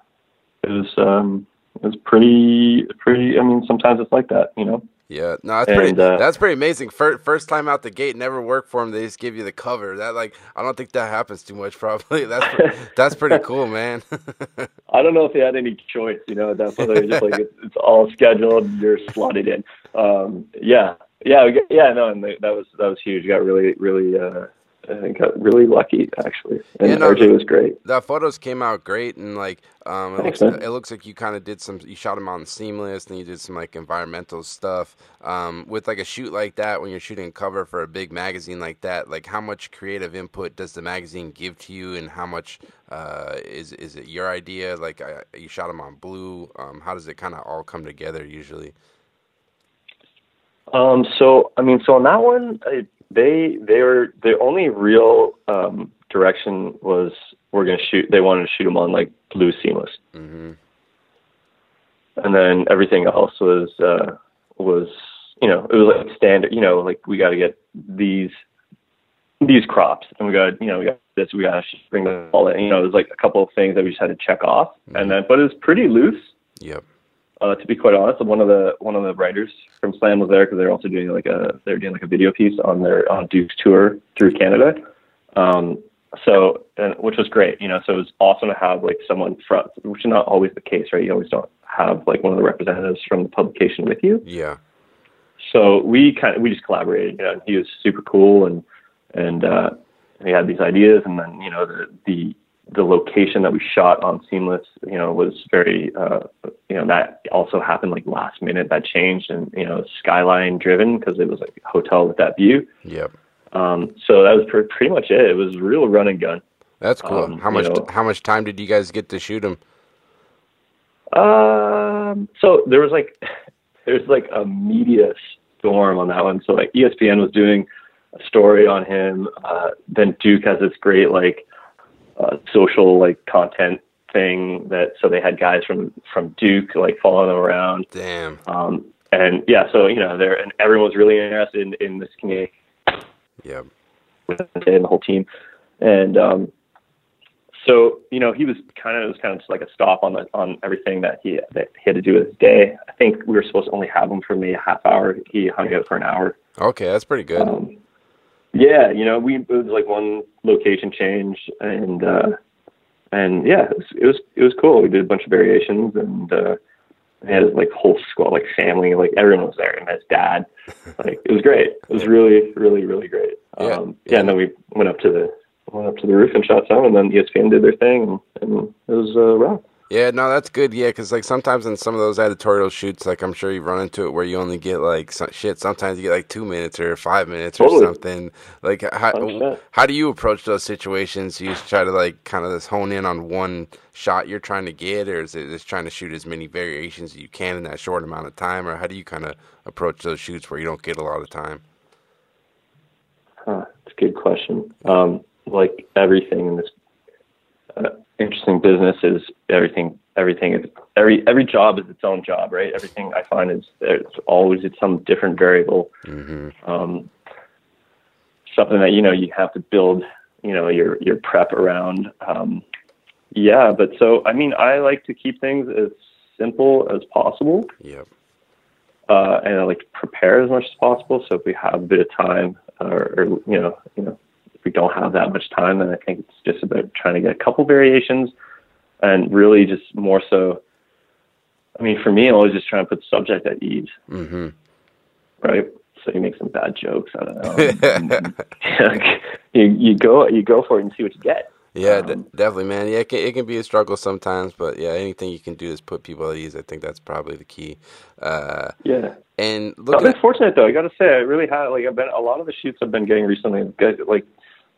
it was um, it was pretty pretty. I mean, sometimes it's like that, you know. Yeah, no, that's and, pretty. Uh, that's pretty amazing. First, first time out the gate, never worked for them. They just give you the cover. That like, I don't think that happens too much. Probably that's that's pretty cool, man. I don't know if they had any choice. You know, that's whether just like it's, it's, all scheduled. You're slotted in. Um, yeah, yeah, yeah. No, and that was that was huge. Got really, really. Uh, I think got really lucky actually, and yeah, no, RJ was great. The photos came out great, and like um, it, Thanks, looks, it looks like you kind of did some. You shot them on seamless, and you did some like environmental stuff. Um, with like a shoot like that, when you're shooting cover for a big magazine like that, like how much creative input does the magazine give to you, and how much uh, is is it your idea? Like uh, you shot them on blue. Um, how does it kind of all come together usually? Um, so I mean, so on that one, I, they they were the only real um, direction was we're gonna shoot. They wanted to shoot them on like blue seamless, mm-hmm. and then everything else was uh, was you know it was like standard. You know, like we got to get these these crops, and we got you know we got this. We got to bring them all in. You know, there's like a couple of things that we just had to check off, mm-hmm. and then but it was pretty loose. Yep. Uh, to be quite honest, one of the one of the writers from Slam was there because they're also doing like a they're doing like a video piece on their on Duke's tour through Canada. Um, so and, which was great, you know. So it was awesome to have like someone from, which is not always the case, right? You always don't have like one of the representatives from the publication with you. Yeah. So we kind of we just collaborated. You know, he was super cool and and uh, he had these ideas, and then you know the the the location that we shot on Seamless, you know, was very, uh, you know, that also happened like last minute. That changed, and you know, skyline driven because it was like a hotel with that view. Yep. Um, so that was pr- pretty much it. It was real run and gun. That's cool. Um, how much? Know, how much time did you guys get to shoot them? Um, so there was like, there's like a media storm on that one. So like ESPN was doing a story on him. Uh, then Duke has this great like uh, social like content thing that so they had guys from from Duke like following them around. Damn. Um, and yeah, so you know, there and everyone was really interested in, in this Canadian. Yeah. And the whole team, and um, so you know, he was kind of it was kind of just like a stop on the on everything that he that he had to do with his day. I think we were supposed to only have him for maybe a half hour. He hung out for an hour. Okay, that's pretty good. Um, yeah, you know, we it was like one location change, and uh, and yeah, it was, it was it was cool. We did a bunch of variations, and uh, had his like whole squad, like family, like everyone was there, and his dad. Like it was great. It was really, really, really great. Yeah, um, yeah. And then we went up to the went up to the roof and shot some, and then ESPN did their thing, and, and it was uh, rough. Yeah, no, that's good. Yeah, because like sometimes in some of those editorial shoots, like I'm sure you run into it where you only get like some, shit. Sometimes you get like two minutes or five minutes totally. or something. Like how 100%. how do you approach those situations? You just try to like kind of just hone in on one shot you're trying to get, or is it just trying to shoot as many variations as you can in that short amount of time, or how do you kind of approach those shoots where you don't get a lot of time? Huh, that's a good question. Um, like everything in this uh, interesting business is everything everything is every every job is its own job, right? Everything I find is it's always it's some different variable, Mm-hmm. um, something that you know you have to build, you know, your your prep around. Um, yeah, but so I mean, I like to keep things as simple as possible, Yep. uh, and I like to prepare as much as possible. So if we have a bit of time, or, or you know, you know, we don't have that much time, then I think it's just about trying to get a couple variations, and really just more so. I mean, for me, I'm always just trying to put the subject at ease, Mm-hmm. right? So you make some bad jokes. I don't know. you you go you go for it and see what you get. Yeah, Um, definitely, man. Yeah, it can, it can be a struggle sometimes, but yeah, anything you can do is put people at ease. I think that's probably the key. Uh, Yeah. and I've been at fortunate though. I got to say, I really had like I've been a lot of the shoots I've been getting recently. Like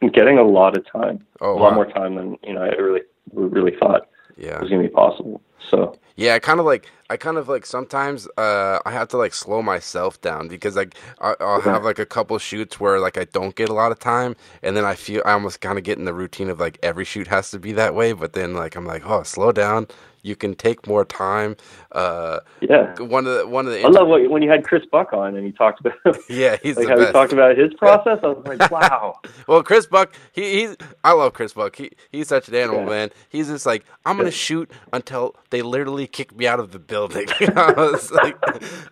getting a lot of time, oh a lot wow. more time than you know I really really thought yeah, was gonna be possible. So Yeah, kind of like I kind of like sometimes uh I have to like slow myself down because like I, I'll Okay. have like a couple shoots where like I don't get a lot of time and then I feel I almost kind of get in the routine of like every shoot has to be that way but then like I'm like oh slow down you can take more time uh yeah, one of the one of the I love what, when you had Chris Buck on and he talked about yeah he's like the how best he talked about his process. I was like, wow. Well, Chris Buck, he, he's I love Chris Buck. He he's such an animal, Yeah. man. He's just like I'm gonna shoot until they literally kick me out of the building. I was like,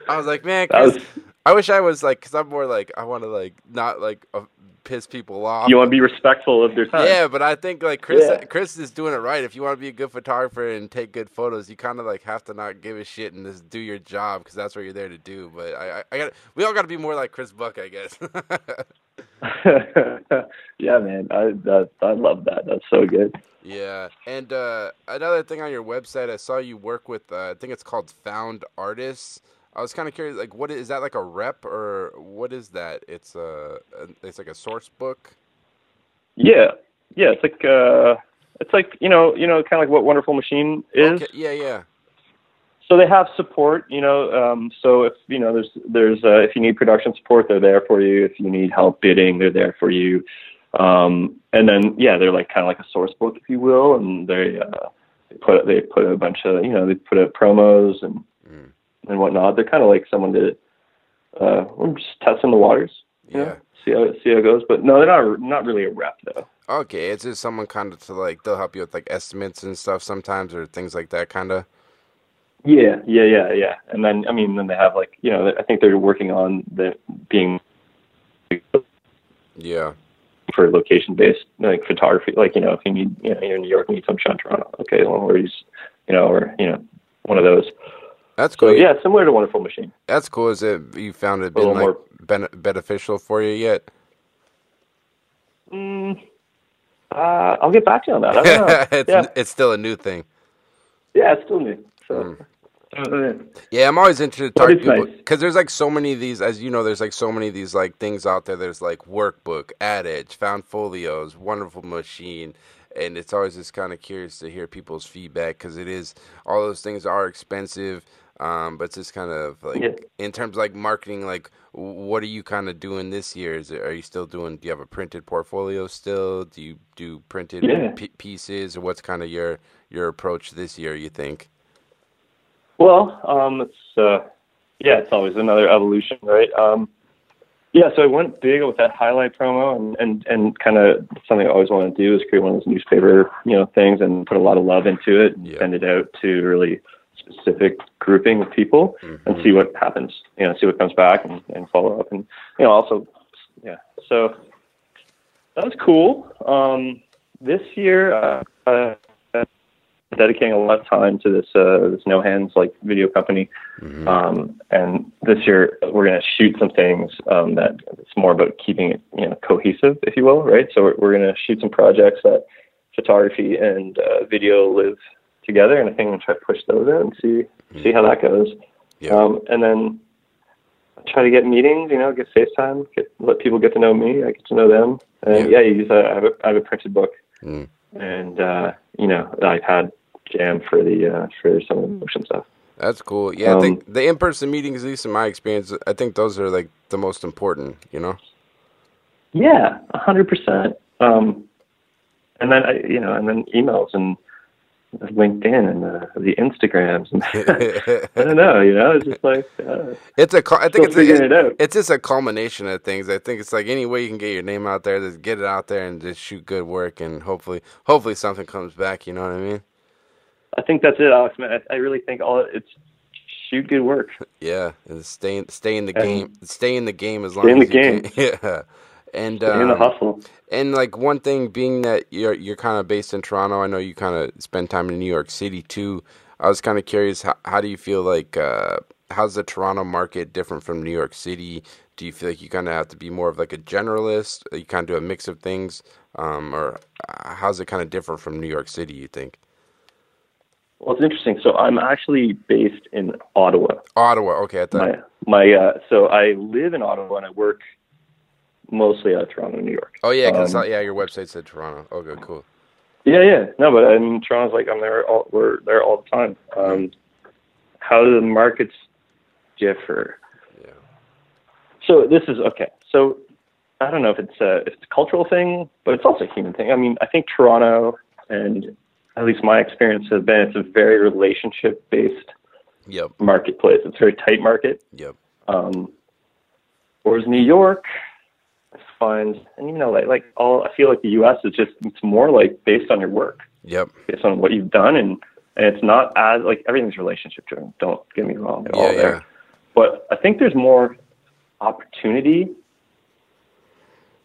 I was like, man, was, I wish I was like, cause I'm more like I want to like not like uh, piss people off. you want to be respectful of their time. yeah, but I think like Chris, Yeah. Chris is doing it right. If you want to be a good photographer and take good photos, you kind of like have to not give a shit and just do your job because that's what you're there to do. But I, I, I got, we all got to be more like Chris Buck, I guess. yeah, man. I that, I love that. That's so good. Yeah, and uh, another thing on your website, I saw you work with. Uh, I think it's called Found Artists. I was kind of curious, like, what is, is that like a rep or what is that? It's a, it's like a source book. Yeah, yeah. It's like uh, it's like you know, you know, kind of like what Wonderful Machine is. Okay, yeah, yeah, So they have support, you know. Um, so if you know, there's there's uh, if you need production support, they're there for you. If you need help bidding, they're there for you. Um, and then yeah, they're like kind of like a source book, if you will, and they uh, they put they put a bunch of you know they put out promos and Mm. and whatnot. They're kind of like someone to uh, we're just testing the waters, you yeah. know, see how see how it goes. But no, they're not not really a rep though. Okay, it's just someone kind of to like they'll help you with like estimates and stuff sometimes or things like that, kind of. Yeah, yeah, yeah, yeah. And then I mean, then they have like you know, I think they're working on the being Yeah, for location based like photography. Like you know, if you need you know you're in New York, you need some shot in Toronto. Okay, where he's you know, or you know, one of those. that's So cool. yeah, similar to Wonderful Machine. that's cool. Is it you found it A been little like more- ben- beneficial for you yet? Mm, uh, I'll get back to you on that. I don't know. it's yeah, it's still a new thing. yeah, it's still new. So. Mm. Uh, Yeah, I'm always interested to talk to people because there's like so many of these, as you know, there's like so many of these like things out there. There's like workbook, adage, found folios, wonderful machine, and it's always just kind of curious to hear people's feedback because it is all those things are expensive. Um, but it's just kind of like Yeah. in terms of like marketing, like what are you kind of doing this year? Is it, are you still doing? Do you have a printed portfolio still? Do you do printed Yeah. p- pieces, or what's kind of your your approach this year? You think? Well, um, it's uh, yeah, it's always another evolution, right? Um, yeah, so I went big with that highlight promo, and and and kind of something I always wanted to do is create one of those newspaper, you know, things, and put a lot of love into it, and Yeah. send it out to really specific grouping of people, and Mhm. see what happens. You know, see what comes back, and, and follow up, and you know, also, yeah. So that was cool. Um, this year, uh, uh, dedicating a lot of time to this uh, this no hands like video company. Mhm. Um, and this year we're going to shoot some things um, that it's more about keeping it you know cohesive, if you will, right? So we're, we're going to shoot some projects that photography and uh, video live together, and I think I'm going to try to push those out and see see how that goes. Yeah. Um, and then try to get meetings, you know, get FaceTime, get let people get to know me, I get to know them, and Yeah. yeah, you use a, I have a I have a printed book Mm. and uh, you know I've had jam for the uh, for some of the motion stuff. That's cool. Yeah, I Um, think the in-person meetings, at least in my experience, I think those are like the most important. You know. Yeah, a hundred percent. Um, and then I, you know, and then emails and LinkedIn and the, the Instagrams. And I don't know, you know, it's just like uh, it's a. I think it's figuring a, it out. It's just a culmination of things. I think it's like any way you can get your name out there, just get it out there and just shoot good work, and hopefully, hopefully something comes back. You know what I mean? I think that's it, Alex. Man, I, I really think all it's shoot good work. Yeah, and stay in, stay in the And- game. Stay in the game as long Stay in as the you game. can. Yeah, and Stay in the um, hustle. And like one thing being that you're you're kind of based in Toronto, I know you kind of spend time in New York City too. I was kind of curious, how, how do you feel like uh, how's the Toronto market different from New York City? Do you feel like you kind of have to be more of like a generalist? You kind of do a mix of things, um, or uh, how's it kind of different from New York City? You think Well, it's interesting. So I'm actually based in Ottawa. Ottawa? Okay, I thought My my uh, so I live in Ottawa and I work mostly out of Toronto, New York. Oh yeah, because Um, yeah, your website said Toronto. Okay, cool. Yeah, yeah. No, but I mean, Toronto's like I'm there. All, we're there all the time. Um, how do the markets differ? Yeah. So this is okay. So I don't know if it's a if it's a cultural thing, but it's also a human thing. I mean, I think Toronto and at least my experience has been it's a very relationship based Yep. marketplace. It's a very tight market. Yep. Um, whereas New York, I find, and you know, like like all I feel like the U.S. is just it's more like based on your work, Yep. based on what you've done, and and it's not as like everything's relationship driven. Don't get me wrong at Yeah. all there. Yeah. But I think there's more opportunity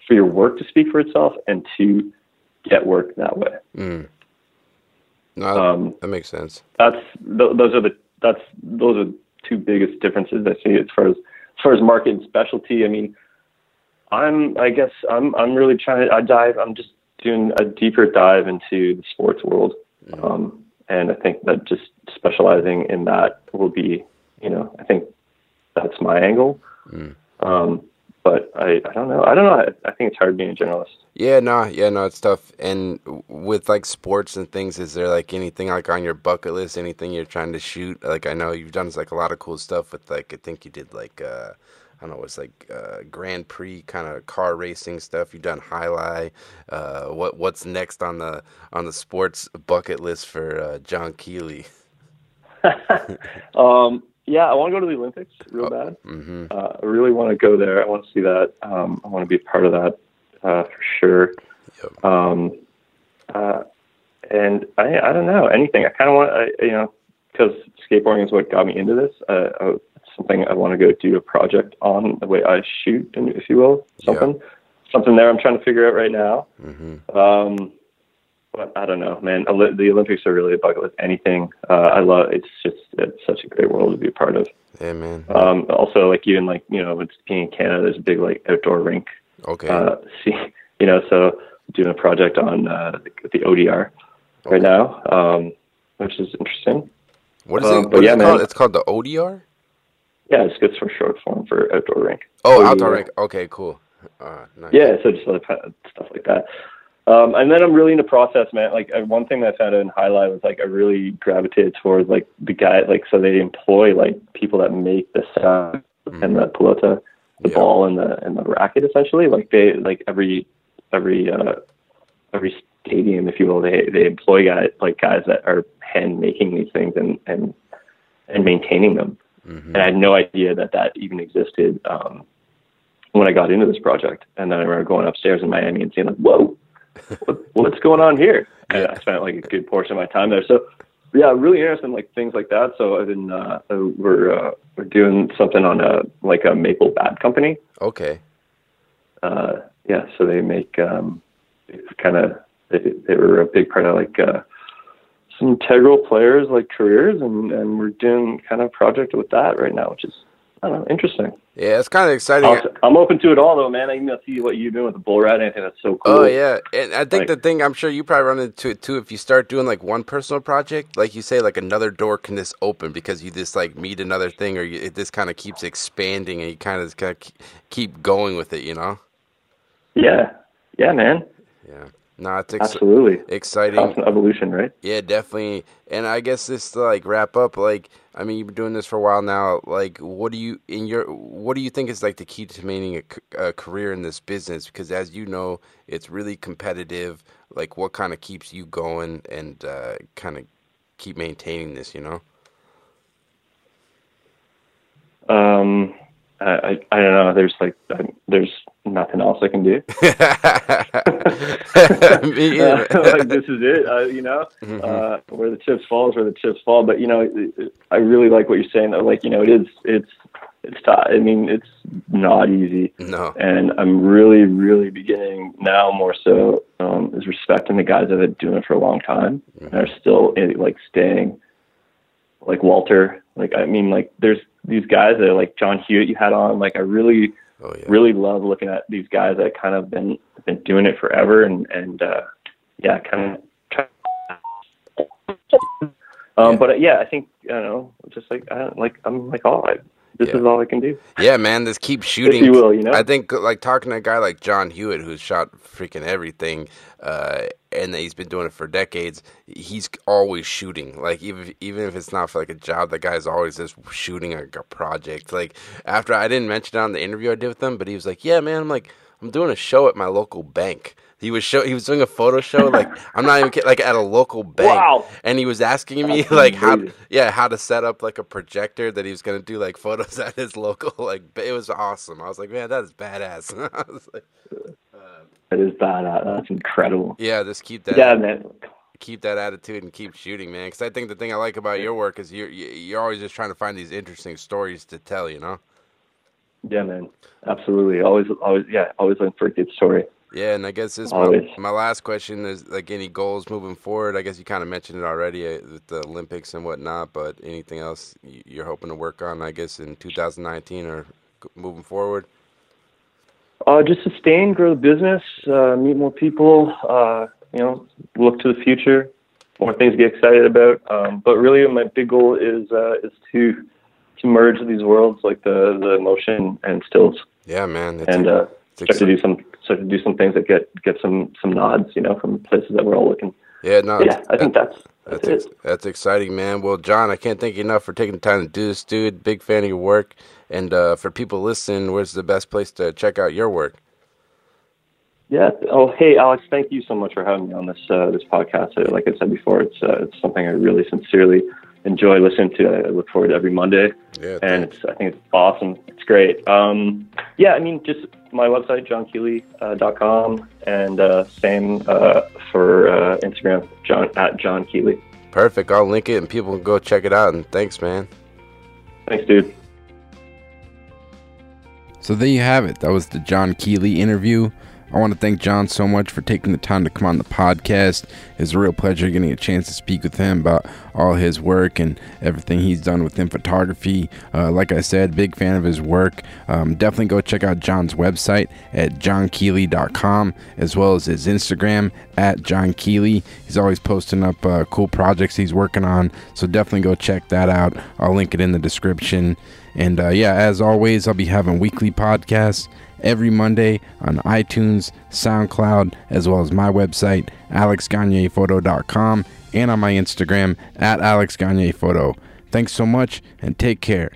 for your work to speak for itself and to get work that way. Mm. No, Um, that makes sense. that's th- those are the that's those are two biggest differences I see as far as as far as market and specialty. I mean, I'm I guess I'm I'm really trying to I dive I'm just doing a deeper dive into the sports world, um, and I think that just specializing in that will be you know I think that's my angle. Mm. Um, but I, I don't know. I don't know. I, I think it's hard being a generalist. Yeah, no, yeah, no, it's tough. And with like sports and things, is there like anything like on your bucket list? Anything you're trying to shoot? Like I know you've done like a lot of cool stuff with like I think you did like uh I don't know, it's like uh Grand Prix kind of car racing stuff. You've done highlight. Uh, what what's next on the on the sports bucket list for uh, John Kealey? um, yeah, I want to go to the Olympics real bad. Mm-hmm. Uh, I really want to go there. I want to see that. Um, I want to be a part of that uh, for sure. Yep. Um, uh, and I, I don't know anything. I kind of want, I, you know, because skateboarding is what got me into this. Uh, I, something I want to go do a project on the way I shoot, and if you will, something, something there. I'm trying to figure out right now. Mm-hmm. Um, I don't know, man. The Olympics are really a bucket list. Anything. Uh, I love. It's just it's such a great world to be a part of. Yeah, man. Um, also, like even like you know, it's being in Canada. There's a big like outdoor rink. Okay. Uh, see, you know, so doing a project on uh, the, ODR right now, um, which is interesting. what is um, it? but What is yeah, it man. called? It's called the ODR. Yeah, it's good for short form for outdoor rink. Oh, ODR. outdoor rink. Okay, cool. Uh, nice. Yeah, so just like stuff like that. Um, and then I'm really into process, man. Like uh, one thing that I found in highlight was like I really gravitated towards like the guy, like so they employ like people that make the sound and the pelota, the Yeah. ball and the and the racket essentially. Like they like every every uh, every stadium, if you will, they they employ guys like guys that are hand making these things and and and maintaining them. Mm-hmm. And I had no idea that that even existed um, when I got into this project. And then I remember going upstairs in Miami and seeing like, whoa, what, what's going on here? And Yeah. I spent like a good portion of my time there. So yeah, really interesting, like things like that. So I've been uh, we're uh, we're doing something on a like a maple bat company. Okay. Uh, yeah, so they make um, kind of they, they were a big part of like uh, some integral players like careers, and and we're doing kind of project with that right now, which is I know interesting. Yeah, it's kind of exciting. Also, I'm open to it all though, man. I even see what you're doing with the bull rat. I think that's so cool. Oh yeah, and I think Like- the thing I'm sure you probably run into it too. If you start doing like one personal project, like you say, like another door can just open because you just like meet another thing, or you, it just kind of keeps expanding, and you kind of kind of keep going with it, you know? Yeah, yeah, man. Yeah. No, it's ex- Absolutely. exciting. Constant evolution, right? Yeah, definitely. And I guess just to like wrap up, like I mean, you've been doing this for a while now. Like, what do you in your what do you think is like the key to maintaining a career in this business? Because as you know, it's really competitive. Like, what kind of keeps you going and uh, kind of keep maintaining this? You know. Um, I, I, I don't know. There's like there's nothing else I can do. like this is it. Uh, you know, mm-hmm. uh, where the chips fall is where the chips fall. But you know, I really like what you're saying. Though. Like you know, it is it's it's tough. I mean, it's not easy. No. And I'm really, really beginning now more so um, is respecting the guys that have been doing it for a long time mm-hmm. and are still like staying. Like Walter, like I mean, like there's these guys that are like John Huet you had on. Like I really, oh, yeah. really love looking at these guys that kind of been been doing it forever and and uh, yeah, kind of. Um, yeah. But yeah, I think I don't know, just like I, like I'm like oh, I, this yeah. is all I can do. Yeah, man, just keep shooting. If you will, you know. I think like talking to a guy like John Huet, who's shot freaking everything, uh, and he's been doing it for decades. He's always shooting. Like even even if it's not for like a job, the guy's always just shooting like a project. Like after I didn't mention it on the interview I did with him, but he was like, "Yeah, man, I'm like I'm doing a show at my local bank." He was show he was doing a photo show like I'm not even kidding, like at a local bank. Wow. And he was asking me That's like amazing. how yeah, how to set up like a projector that he was gonna do like photos at his local like it was awesome. I was like, man, that is badass. I was like That is badass. That's incredible. Yeah, just keep that Yeah, man. Keep that attitude and keep shooting, man. Because I think the thing I like about your work is you're you're always just trying to find these interesting stories to tell. You know. Yeah, man. Absolutely. Always, always, yeah. Always looking for a good story. Yeah, and I guess this my, my, last question is like any goals moving forward. I guess you kind of mentioned it already uh, with the Olympics and whatnot, but anything else you're hoping to work on? I guess in 2019 or moving forward. Uh, just sustain, grow the business, uh, meet more people. Uh, you know, look to the future, more things to get excited about. Um, but really, my big goal is uh, is to to merge these worlds, like the the motion and stills. Yeah, man. and uh, start to do some start to do some things that get get some some nods, you know, from places that we're all looking. Yeah, no. Yeah, I think that's that's that's, ex- that's, exciting, man. Well, John, I can't thank you enough for taking the time to do this, dude. Big fan of your work, and uh, for people listening, where's the best place to check out your work? Yeah. Oh, hey, Alex. Thank you so much for having me on this uh, this podcast. Like I said before, it's uh, it's something I really sincerely enjoy listening to. it. I look forward to every Monday, yeah, and it's I think it's awesome. It's great. Um, yeah, I mean, just my website johnkealey.com, uh, and uh, same uh, for uh, Instagram, John at John Kealey. Perfect. I'll link it, and people can go check it out. And thanks, man. Thanks, dude. So there you have it. That was the John Kealey interview. I want to thank John so much for taking the time to come on the podcast. It's a real pleasure getting a chance to speak with him about all his work and everything he's done within photography. Uh, like I said, big fan of his work. Um, definitely go check out John's website at johnkealey.com as well as his Instagram at John Kealey. He's always posting up uh, cool projects he's working on, so definitely go check that out. I'll link it in the description. And uh, yeah, as always, I'll be having weekly podcasts every Monday on iTunes, SoundCloud, as well as my website, alexgagnephoto.com, and on my Instagram at alexgagnephoto. Thanks so much and take care.